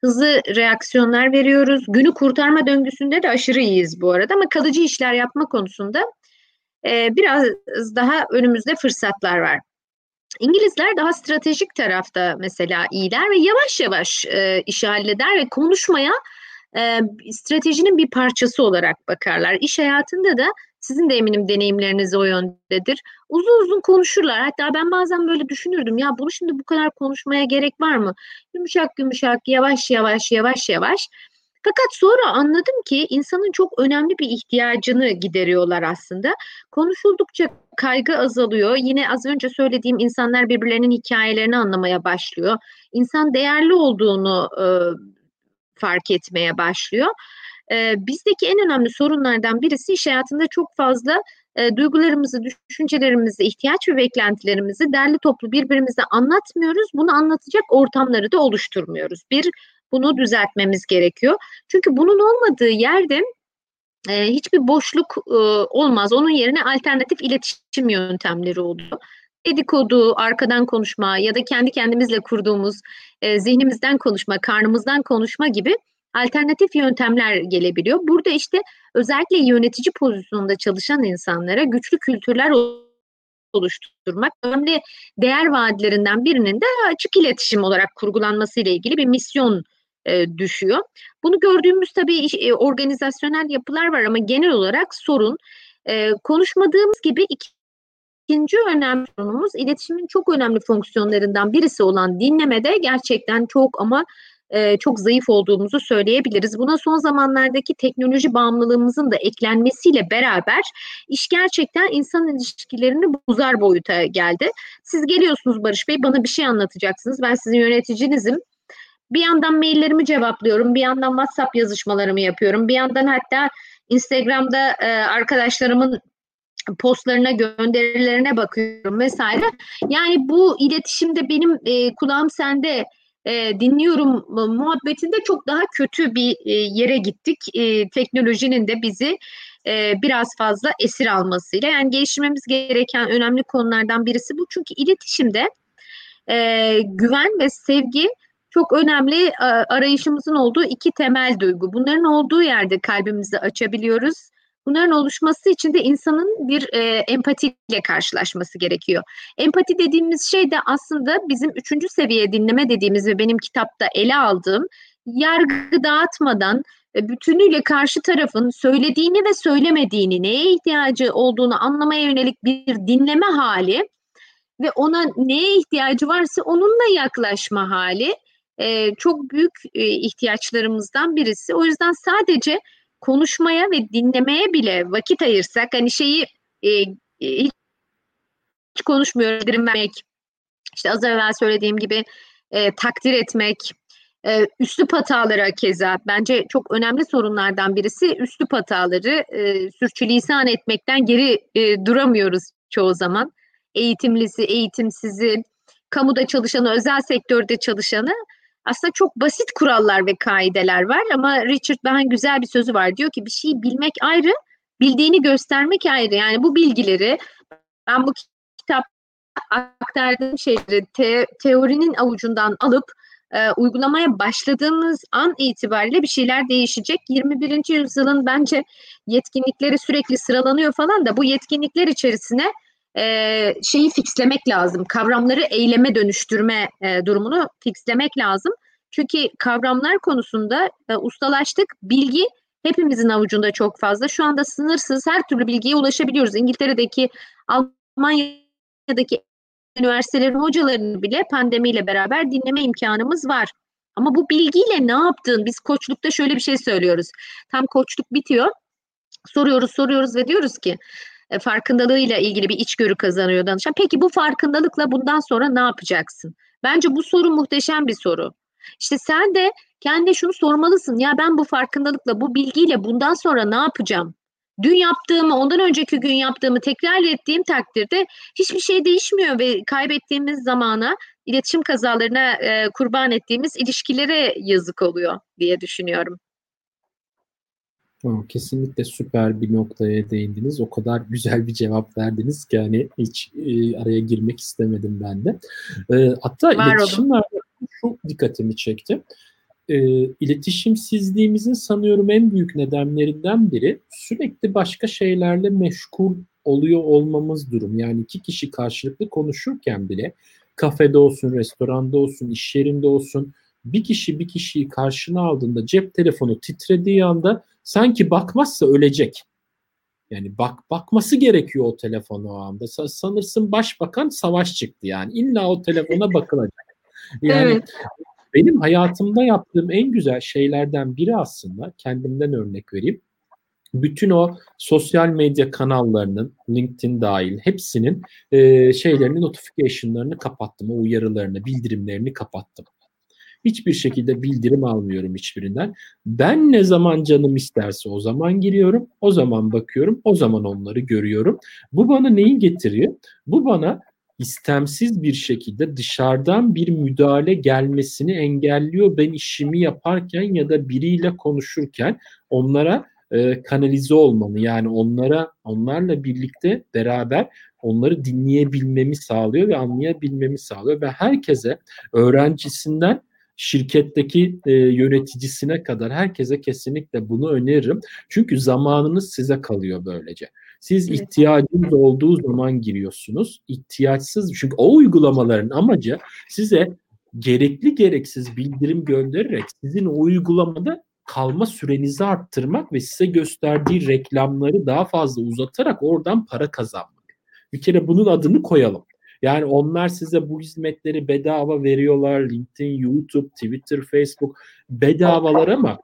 Hızlı reaksiyonlar veriyoruz. Günü kurtarma döngüsünde de aşırı iyiyiz bu arada ama kalıcı işler yapma konusunda e, biraz daha önümüzde fırsatlar var. İngilizler daha stratejik tarafta mesela iyiler ve yavaş yavaş e, işi halleder ve konuşmaya e, stratejinin bir parçası olarak bakarlar. İş hayatında da sizin de eminim deneyimleriniz o yöndedir. Uzun uzun konuşurlar. Hatta ben bazen böyle düşünürdüm ya bunu şimdi bu kadar konuşmaya gerek var mı? Yumuşak yumuşak, yavaş yavaş, yavaş yavaş. Fakat sonra anladım ki insanın çok önemli bir ihtiyacını gideriyorlar aslında. Konuşuldukça kaygı azalıyor. Yine az önce söylediğim insanlar birbirlerinin hikayelerini anlamaya başlıyor. İnsan değerli olduğunu e, fark etmeye başlıyor. Bizdeki en önemli sorunlardan birisi iş hayatında çok fazla duygularımızı, düşüncelerimizi, ihtiyaç ve beklentilerimizi derli toplu birbirimize anlatmıyoruz. Bunu anlatacak ortamları da oluşturmuyoruz. Bir, bunu düzeltmemiz gerekiyor. Çünkü bunun olmadığı yerde hiçbir boşluk olmaz. Onun yerine alternatif iletişim yöntemleri oluyor dedikodu, arkadan konuşma ya da kendi kendimizle kurduğumuz e, zihnimizden konuşma, karnımızdan konuşma gibi alternatif yöntemler gelebiliyor. Burada işte özellikle yönetici pozisyonunda çalışan insanlara güçlü kültürler oluşturmak önemli değer vaadilerinden birinin de açık iletişim olarak kurgulanması ile ilgili bir misyon e, düşüyor. Bunu gördüğümüz tabii e, organizasyonel yapılar var ama genel olarak sorun e, konuşmadığımız gibi iki İkinci önemli sorunumuz iletişimin çok önemli fonksiyonlarından birisi olan dinlemede gerçekten çok ama e, çok zayıf olduğumuzu söyleyebiliriz. Buna son zamanlardaki teknoloji bağımlılığımızın da eklenmesiyle beraber iş gerçekten insan ilişkilerini bozar boyuta geldi. Siz geliyorsunuz Barış Bey bana bir şey anlatacaksınız. Ben sizin yöneticinizim. Bir yandan maillerimi cevaplıyorum, bir yandan WhatsApp yazışmalarımı yapıyorum, bir yandan hatta Instagram'da e, arkadaşlarımın postlarına gönderilerine bakıyorum vesaire. Yani bu iletişimde benim e, kulağım sende e, dinliyorum e, muhabbetinde çok daha kötü bir e, yere gittik. E, teknolojinin de bizi e, biraz fazla esir almasıyla. Yani geliştirmemiz gereken önemli konulardan birisi bu. Çünkü iletişimde e, güven ve sevgi çok önemli e, arayışımızın olduğu iki temel duygu. Bunların olduğu yerde kalbimizi açabiliyoruz Bunların oluşması için de insanın bir e, empatiyle karşılaşması gerekiyor. Empati dediğimiz şey de aslında bizim üçüncü seviye dinleme dediğimiz ve benim kitapta ele aldığım yargı dağıtmadan e, bütünüyle karşı tarafın söylediğini ve söylemediğini, neye ihtiyacı olduğunu anlamaya yönelik bir dinleme hali ve ona neye ihtiyacı varsa onunla yaklaşma hali e, çok büyük e, ihtiyaçlarımızdan birisi. O yüzden sadece konuşmaya ve dinlemeye bile vakit ayırsak hani şeyi e, e, hiç konuşmuyorum vermek işte az evvel söylediğim gibi e, takdir etmek e, üslup hataları keza bence çok önemli sorunlardan birisi üslup hataları e, sürçülisan etmekten geri e, duramıyoruz çoğu zaman. Eğitimlisi eğitimsizi kamuda çalışanı özel sektörde çalışanı aslında çok basit kurallar ve kaideler var ama Richard Bach'ın güzel bir sözü var. Diyor ki bir şeyi bilmek ayrı, bildiğini göstermek ayrı. Yani bu bilgileri ben bu kitap aktardığım şeyleri te, teorinin avucundan alıp e, uygulamaya başladığımız an itibariyle bir şeyler değişecek. 21. yüzyılın bence yetkinlikleri sürekli sıralanıyor falan da bu yetkinlikler içerisine e, şeyi fixlemek lazım. Kavramları eyleme dönüştürme e, durumunu fixlemek lazım. Çünkü kavramlar konusunda e, ustalaştık. Bilgi hepimizin avucunda çok fazla. Şu anda sınırsız her türlü bilgiye ulaşabiliyoruz. İngiltere'deki, Almanya'daki üniversitelerin hocalarını bile pandemiyle beraber dinleme imkanımız var. Ama bu bilgiyle ne yaptın? Biz koçlukta şöyle bir şey söylüyoruz. Tam koçluk bitiyor. Soruyoruz, soruyoruz ve diyoruz ki farkındalığıyla ilgili bir içgörü kazanıyor danışan. Peki bu farkındalıkla bundan sonra ne yapacaksın? Bence bu soru muhteşem bir soru. İşte sen de kendine şunu sormalısın. Ya ben bu farkındalıkla, bu bilgiyle bundan sonra ne yapacağım? Dün yaptığımı, ondan önceki gün yaptığımı tekrar ettiğim takdirde hiçbir şey değişmiyor ve kaybettiğimiz zamana, iletişim kazalarına e, kurban ettiğimiz ilişkilere yazık oluyor diye düşünüyorum. Kesinlikle süper bir noktaya değindiniz. O kadar (laughs) güzel bir cevap verdiniz ki hani hiç e, araya girmek istemedim ben de. E, hatta Var şu dikkatimi çekti. E, iletişimsizliğimizin sanıyorum en büyük nedenlerinden biri sürekli başka şeylerle meşgul oluyor olmamız durum. Yani iki kişi karşılıklı konuşurken bile kafede olsun, restoranda olsun, iş yerinde olsun bir kişi bir kişiyi karşına aldığında cep telefonu titrediği anda sanki bakmazsa ölecek. Yani bak bakması gerekiyor o telefonu o anda. Sanırsın başbakan savaş çıktı yani. İlla o telefona bakılacak. Yani evet. benim hayatımda yaptığım en güzel şeylerden biri aslında kendimden örnek vereyim. Bütün o sosyal medya kanallarının, LinkedIn dahil hepsinin e, şeylerini, notification'larını kapattım. O uyarılarını, bildirimlerini kapattım. Hiçbir şekilde bildirim almıyorum hiçbirinden. Ben ne zaman canım isterse o zaman giriyorum, o zaman bakıyorum, o zaman onları görüyorum. Bu bana neyi getiriyor? Bu bana istemsiz bir şekilde dışarıdan bir müdahale gelmesini engelliyor. Ben işimi yaparken ya da biriyle konuşurken onlara e, kanalize olmamı yani onlara onlarla birlikte beraber onları dinleyebilmemi sağlıyor ve anlayabilmemi sağlıyor ve herkese öğrencisinden şirketteki e, yöneticisine kadar herkese kesinlikle bunu öneririm. Çünkü zamanınız size kalıyor böylece. Siz evet. ihtiyacınız olduğu zaman giriyorsunuz. İhtiyaçsız çünkü o uygulamaların amacı size gerekli gereksiz bildirim göndererek sizin o uygulamada kalma sürenizi arttırmak ve size gösterdiği reklamları daha fazla uzatarak oradan para kazanmak. Bir kere bunun adını koyalım. Yani onlar size bu hizmetleri bedava veriyorlar. LinkedIn, YouTube, Twitter, Facebook bedavalar ama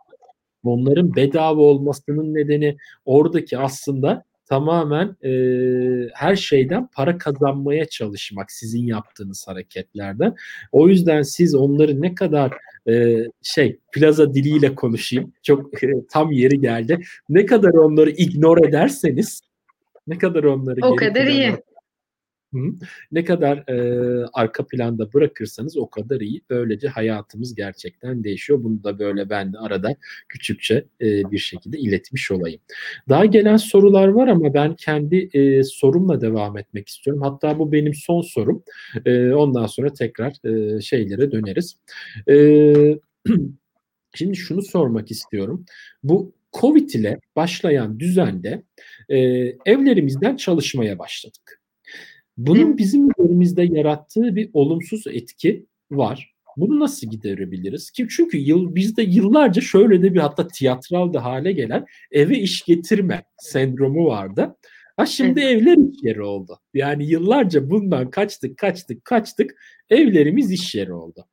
onların bedava olmasının nedeni oradaki aslında tamamen e, her şeyden para kazanmaya çalışmak sizin yaptığınız hareketlerden. O yüzden siz onları ne kadar e, şey plaza diliyle konuşayım çok e, tam yeri geldi. Ne kadar onları ignore ederseniz ne kadar onları o kadar iyi. Ne kadar e, arka planda bırakırsanız o kadar iyi. Böylece hayatımız gerçekten değişiyor. Bunu da böyle ben de arada küçükçe e, bir şekilde iletmiş olayım. Daha gelen sorular var ama ben kendi e, sorumla devam etmek istiyorum. Hatta bu benim son sorum. E, ondan sonra tekrar e, şeylere döneriz. E, (clears throat) şimdi şunu sormak istiyorum. Bu Covid ile başlayan düzende e, evlerimizden çalışmaya başladık. Bunun bizim üzerimizde yarattığı bir olumsuz etki var. Bunu nasıl giderebiliriz? Ki çünkü yıl bizde yıllarca şöyle de bir hatta tiyatral da hale gelen eve iş getirme sendromu vardı. Ha şimdi evet. evler iş yeri oldu. Yani yıllarca bundan kaçtık, kaçtık, kaçtık. Evlerimiz iş yeri oldu.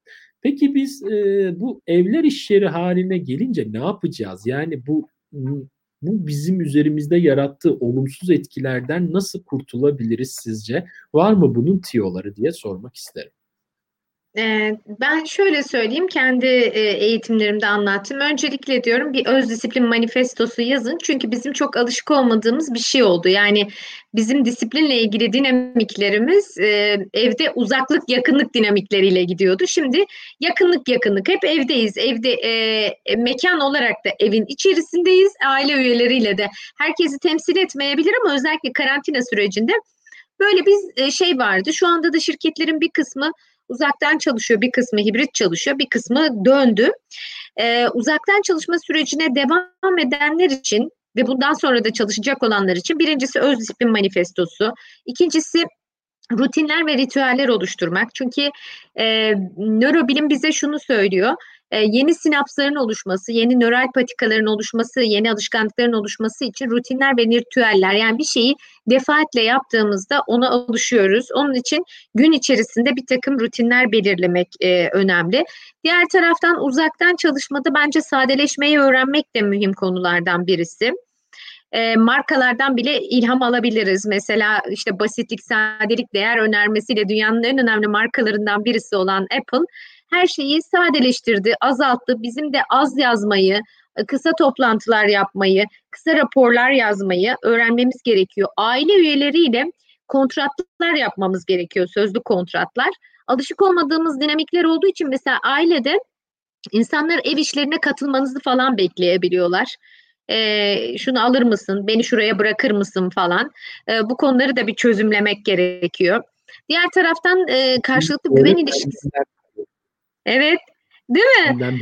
Peki biz e, bu evler iş yeri haline gelince ne yapacağız? Yani bu bu bizim üzerimizde yarattığı olumsuz etkilerden nasıl kurtulabiliriz sizce? Var mı bunun tiyoları diye sormak isterim. Ben şöyle söyleyeyim, kendi eğitimlerimde anlattım. Öncelikle diyorum bir öz disiplin manifestosu yazın. Çünkü bizim çok alışık olmadığımız bir şey oldu. Yani bizim disiplinle ilgili dinamiklerimiz evde uzaklık yakınlık dinamikleriyle gidiyordu. Şimdi yakınlık yakınlık hep evdeyiz. Evde e, mekan olarak da evin içerisindeyiz. Aile üyeleriyle de herkesi temsil etmeyebilir ama özellikle karantina sürecinde böyle bir şey vardı. Şu anda da şirketlerin bir kısmı uzaktan çalışıyor, bir kısmı hibrit çalışıyor, bir kısmı döndü. Ee, uzaktan çalışma sürecine devam edenler için ve bundan sonra da çalışacak olanlar için birincisi öz disiplin manifestosu, ikincisi rutinler ve ritüeller oluşturmak. Çünkü e, nörobilim bize şunu söylüyor. E, yeni sinapsların oluşması, yeni nöral patikaların oluşması, yeni alışkanlıkların oluşması için rutinler ve ritüeller yani bir şeyi defaatle yaptığımızda ona alışıyoruz. Onun için gün içerisinde bir takım rutinler belirlemek e, önemli. Diğer taraftan uzaktan çalışmada bence sadeleşmeyi öğrenmek de mühim konulardan birisi e, markalardan bile ilham alabiliriz. Mesela işte basitlik, sadelik, değer önermesiyle dünyanın en önemli markalarından birisi olan Apple her şeyi sadeleştirdi, azalttı. Bizim de az yazmayı, kısa toplantılar yapmayı, kısa raporlar yazmayı öğrenmemiz gerekiyor. Aile üyeleriyle kontratlar yapmamız gerekiyor, sözlü kontratlar. Alışık olmadığımız dinamikler olduğu için mesela ailede insanlar ev işlerine katılmanızı falan bekleyebiliyorlar. E, şunu alır mısın, beni şuraya bırakır mısın falan. E, bu konuları da bir çözümlemek gerekiyor. Diğer taraftan e, karşılıklı güven ilişkisi. Evet. Değil mi?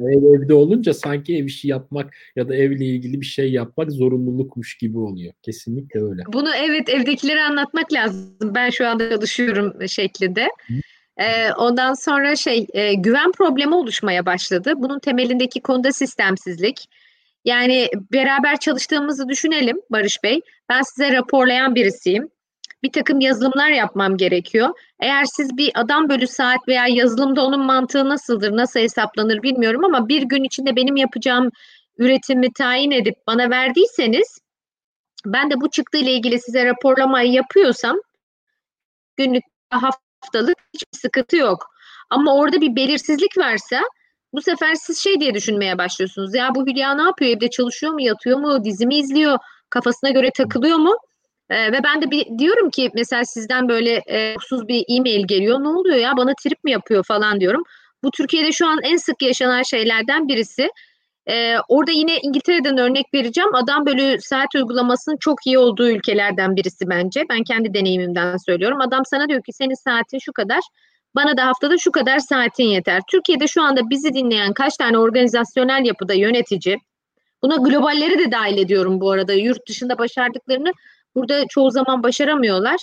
Ev, evde olunca sanki ev işi yapmak ya da evle ilgili bir şey yapmak zorunlulukmuş gibi oluyor. Kesinlikle öyle. Bunu evet evdekilere anlatmak lazım. Ben şu anda çalışıyorum şeklinde. Ee, ondan sonra şey e, güven problemi oluşmaya başladı. Bunun temelindeki konuda sistemsizlik. Yani beraber çalıştığımızı düşünelim Barış Bey. Ben size raporlayan birisiyim bir takım yazılımlar yapmam gerekiyor. Eğer siz bir adam bölü saat veya yazılımda onun mantığı nasıldır, nasıl hesaplanır bilmiyorum ama bir gün içinde benim yapacağım üretimi tayin edip bana verdiyseniz ben de bu çıktı ile ilgili size raporlamayı yapıyorsam günlük haftalık hiçbir sıkıntı yok. Ama orada bir belirsizlik varsa bu sefer siz şey diye düşünmeye başlıyorsunuz. Ya bu Hülya ne yapıyor? Evde çalışıyor mu? Yatıyor mu? Dizimi izliyor? Kafasına göre takılıyor mu? E, ve ben de bir diyorum ki mesela sizden böyle e, bir e-mail geliyor. Ne oluyor ya bana trip mi yapıyor falan diyorum. Bu Türkiye'de şu an en sık yaşanan şeylerden birisi. Ee, orada yine İngiltere'den örnek vereceğim. Adam bölü saat uygulamasının çok iyi olduğu ülkelerden birisi bence. Ben kendi deneyimimden söylüyorum. Adam sana diyor ki senin saatin şu kadar. Bana da haftada şu kadar saatin yeter. Türkiye'de şu anda bizi dinleyen kaç tane organizasyonel yapıda yönetici, buna globalleri de dahil ediyorum bu arada. Yurt dışında başardıklarını Burada çoğu zaman başaramıyorlar.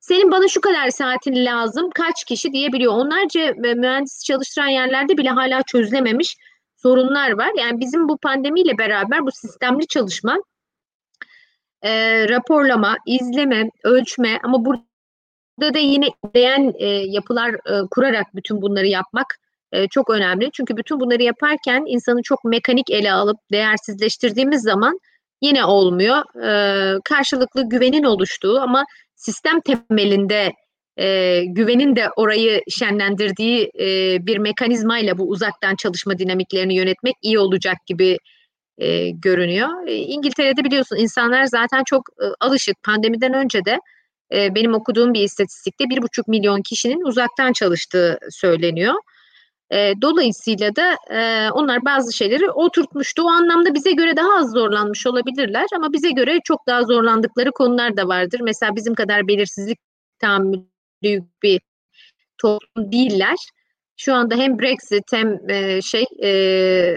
Senin bana şu kadar saatin lazım, kaç kişi diyebiliyor. Onlarca mühendis çalıştıran yerlerde bile hala çözülememiş sorunlar var. Yani bizim bu pandemiyle beraber bu sistemli çalışma, e, raporlama, izleme, ölçme ama burada da yine değen e, yapılar e, kurarak bütün bunları yapmak e, çok önemli. Çünkü bütün bunları yaparken insanı çok mekanik ele alıp değersizleştirdiğimiz zaman yine olmuyor. E, karşılıklı güvenin oluştuğu ama sistem temelinde e, güvenin de orayı şenlendirdiği e, bir mekanizmayla bu uzaktan çalışma dinamiklerini yönetmek iyi olacak gibi e, görünüyor. E, İngiltere'de biliyorsun insanlar zaten çok e, alışık. Pandemiden önce de e, benim okuduğum bir istatistikte bir buçuk milyon kişinin uzaktan çalıştığı söyleniyor. E, dolayısıyla da e, onlar bazı şeyleri oturtmuştu. O anlamda bize göre daha az zorlanmış olabilirler ama bize göre çok daha zorlandıkları konular da vardır. Mesela bizim kadar belirsizlik tahammülü büyük bir toplum değiller. Şu anda hem Brexit hem e, şey e,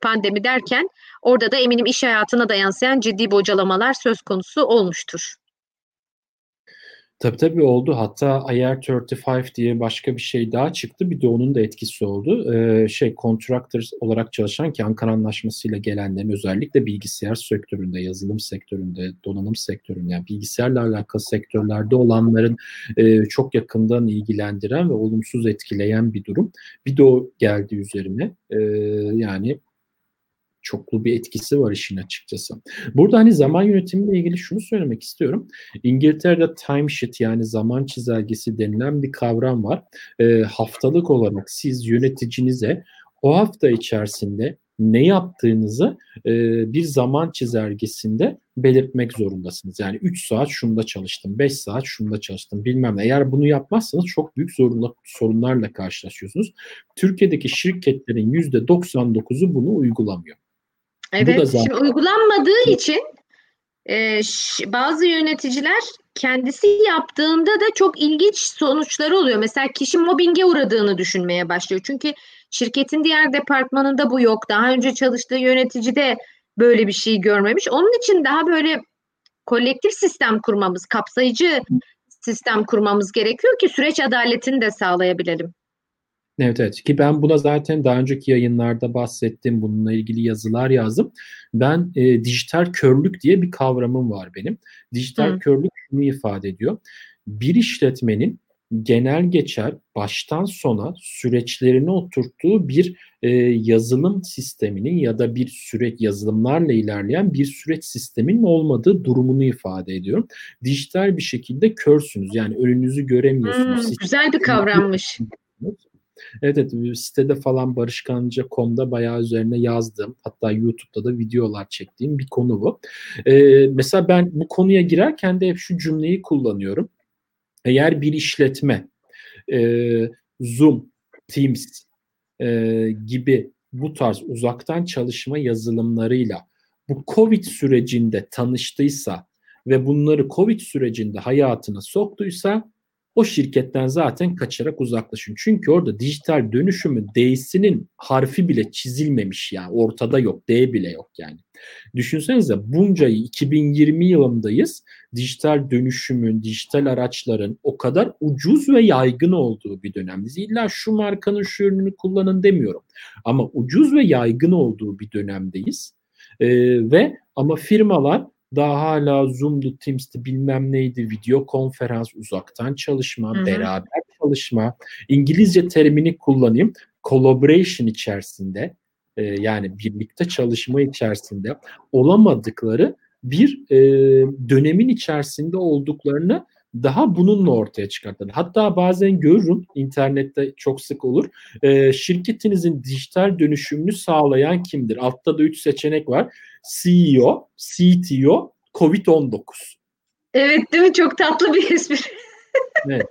pandemi derken orada da eminim iş hayatına da yansıyan ciddi bocalamalar söz konusu olmuştur. Tabii tabii oldu. Hatta IR35 diye başka bir şey daha çıktı. Bir de onun da etkisi oldu. Ee, şey contractor olarak çalışan ki Ankara Anlaşması'yla gelenlerin özellikle bilgisayar sektöründe, yazılım sektöründe, donanım sektöründe yani bilgisayarla alakalı sektörlerde olanların e, çok yakından ilgilendiren ve olumsuz etkileyen bir durum. Bir de o geldi üzerine. E, yani çoklu bir etkisi var işin açıkçası. Burada hani zaman yönetimiyle ilgili şunu söylemek istiyorum. İngiltere'de time sheet yani zaman çizelgesi denilen bir kavram var. E, haftalık olarak siz yöneticinize o hafta içerisinde ne yaptığınızı e, bir zaman çizelgesinde belirtmek zorundasınız. Yani 3 saat şunda çalıştım, 5 saat şunda çalıştım bilmem ne. Eğer bunu yapmazsanız çok büyük zorunla, sorunlarla karşılaşıyorsunuz. Türkiye'deki şirketlerin %99'u bunu uygulamıyor. Evet, zaten... şimdi uygulanmadığı için e, bazı yöneticiler kendisi yaptığında da çok ilginç sonuçları oluyor. Mesela kişi mobbinge uğradığını düşünmeye başlıyor. Çünkü şirketin diğer departmanında bu yok. Daha önce çalıştığı yönetici de böyle bir şey görmemiş. Onun için daha böyle kolektif sistem kurmamız, kapsayıcı sistem kurmamız gerekiyor ki süreç adaletini de sağlayabilelim. Evet evet ki ben buna zaten daha önceki yayınlarda bahsettim. Bununla ilgili yazılar yazdım. Ben e, dijital körlük diye bir kavramım var benim. Dijital Hı. körlük şunu ifade ediyor. Bir işletmenin genel geçer baştan sona süreçlerini oturttuğu bir e, yazılım sisteminin ya da bir süreç yazılımlarla ilerleyen bir süreç sisteminin olmadığı durumunu ifade ediyorum. Dijital bir şekilde körsünüz yani önünüzü göremiyorsunuz. Hmm, güzel bir kavrammış. Evet, evet sitede falan barışkanca.com'da bayağı üzerine yazdığım hatta YouTube'da da videolar çektiğim bir konu bu. Ee, mesela ben bu konuya girerken de hep şu cümleyi kullanıyorum. Eğer bir işletme e, Zoom, Teams e, gibi bu tarz uzaktan çalışma yazılımlarıyla bu Covid sürecinde tanıştıysa ve bunları Covid sürecinde hayatına soktuysa o şirketten zaten kaçarak uzaklaşın. Çünkü orada dijital dönüşümün D'sinin harfi bile çizilmemiş yani ortada yok D bile yok yani. Düşünsenize bunca 2020 yılındayız. Dijital dönüşümün, dijital araçların o kadar ucuz ve yaygın olduğu bir dönemdeyiz. İlla şu markanın şu ürününü kullanın demiyorum. Ama ucuz ve yaygın olduğu bir dönemdeyiz. Ee, ve ama firmalar daha hala Zoom'du, Teams'ti bilmem neydi, video konferans, uzaktan çalışma, Hı-hı. beraber çalışma. İngilizce terimini kullanayım. Collaboration içerisinde e, yani birlikte çalışma içerisinde olamadıkları bir e, dönemin içerisinde olduklarını daha bununla ortaya çıkarttılar. Hatta bazen görürüm internette çok sık olur. E, şirketinizin dijital dönüşümünü sağlayan kimdir? Altta da üç seçenek var. CEO, CTO, COVID-19. Evet değil mi? Çok tatlı bir espri. evet.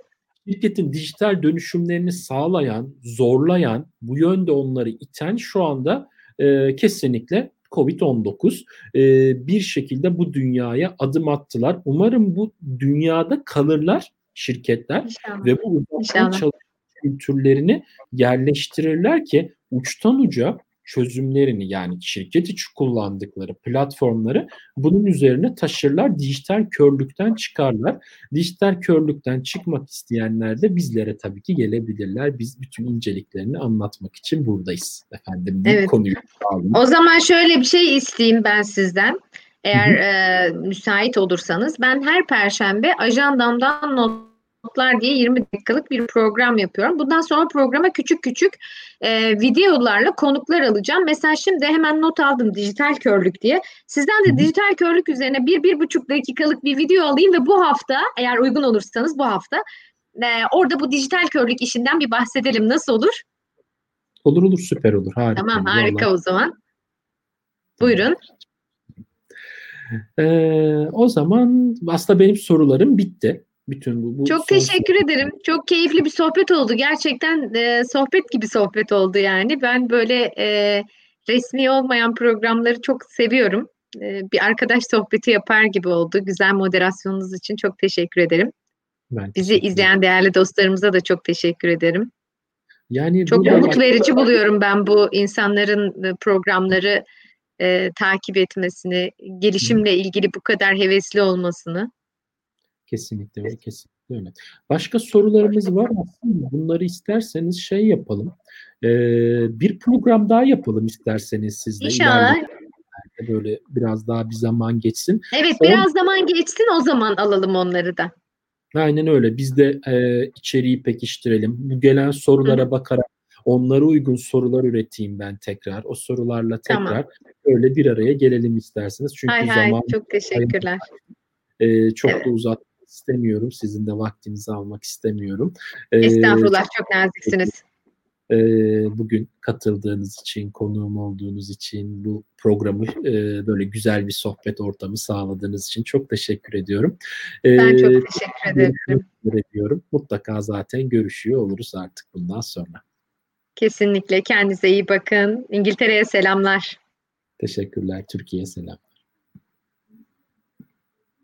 Şirketin dijital dönüşümlerini sağlayan, zorlayan, bu yönde onları iten şu anda e, kesinlikle Covid-19 e, bir şekilde bu dünyaya adım attılar. Umarım bu dünyada kalırlar şirketler İnşallah. ve bu uzaktan çalışma kültürlerini yerleştirirler ki uçtan uca çözümlerini yani şirket içi kullandıkları platformları bunun üzerine taşırlar. Dijital körlükten çıkarlar. Dijital körlükten çıkmak isteyenler de bizlere tabii ki gelebilirler. Biz bütün inceliklerini anlatmak için buradayız efendim. Bu evet. konuyu aldım. O zaman şöyle bir şey isteyeyim ben sizden. Eğer e, müsait olursanız ben her perşembe ajandamdan not Notlar diye 20 dakikalık bir program yapıyorum. Bundan sonra programa küçük küçük e, videolarla konuklar alacağım. Mesela şimdi hemen not aldım dijital körlük diye. Sizden de dijital körlük üzerine bir, bir buçuk dakikalık bir video alayım ve bu hafta eğer uygun olursanız bu hafta e, orada bu dijital körlük işinden bir bahsedelim. Nasıl olur? Olur olur süper olur. Harika. Tamam harika Vallahi. o zaman. Buyurun. Ee, o zaman aslında benim sorularım bitti bütün bu. bu Çok teşekkür sohbet. ederim. Çok keyifli bir sohbet oldu. Gerçekten e, sohbet gibi sohbet oldu yani. Ben böyle e, resmi olmayan programları çok seviyorum. E, bir arkadaş sohbeti yapar gibi oldu. Güzel moderasyonunuz için çok teşekkür ederim. Ben Bizi izleyen değerli dostlarımıza da çok teşekkür ederim. Yani Çok umut verici buluyorum ben bu insanların e, programları e, takip etmesini, gelişimle ilgili bu kadar hevesli olmasını. Kesinlikle öyle, kesinlikle öyle. Başka sorularımız var aslında. Bunları isterseniz şey yapalım. Ee, bir program daha yapalım isterseniz sizle. İnşallah. Böyle biraz daha bir zaman geçsin. Evet, On- biraz zaman geçsin o zaman alalım onları da. Aynen öyle. Biz de e, içeriği pekiştirelim. Bu gelen sorulara bakarak onlara uygun sorular üreteyim ben tekrar. O sorularla tekrar Tamam. öyle bir araya gelelim isterseniz. Çünkü Hay hay, zaman çok teşekkürler. e, çok Evet. da uzatmak istemiyorum. Sizin de vaktinizi almak istemiyorum. E, Estağfurullah, çok naziksiniz. e, bugün katıldığınız için, konuğum olduğunuz için, bu programı e, böyle güzel bir sohbet ortamı sağladığınız için çok teşekkür ediyorum. E, Ben çok teşekkür ederim. ediyorum. Mutlaka zaten görüşüyor oluruz artık bundan sonra. Kesinlikle. Kendinize iyi bakın. İngiltere'ye selamlar. Teşekkürler. Türkiye'ye selam.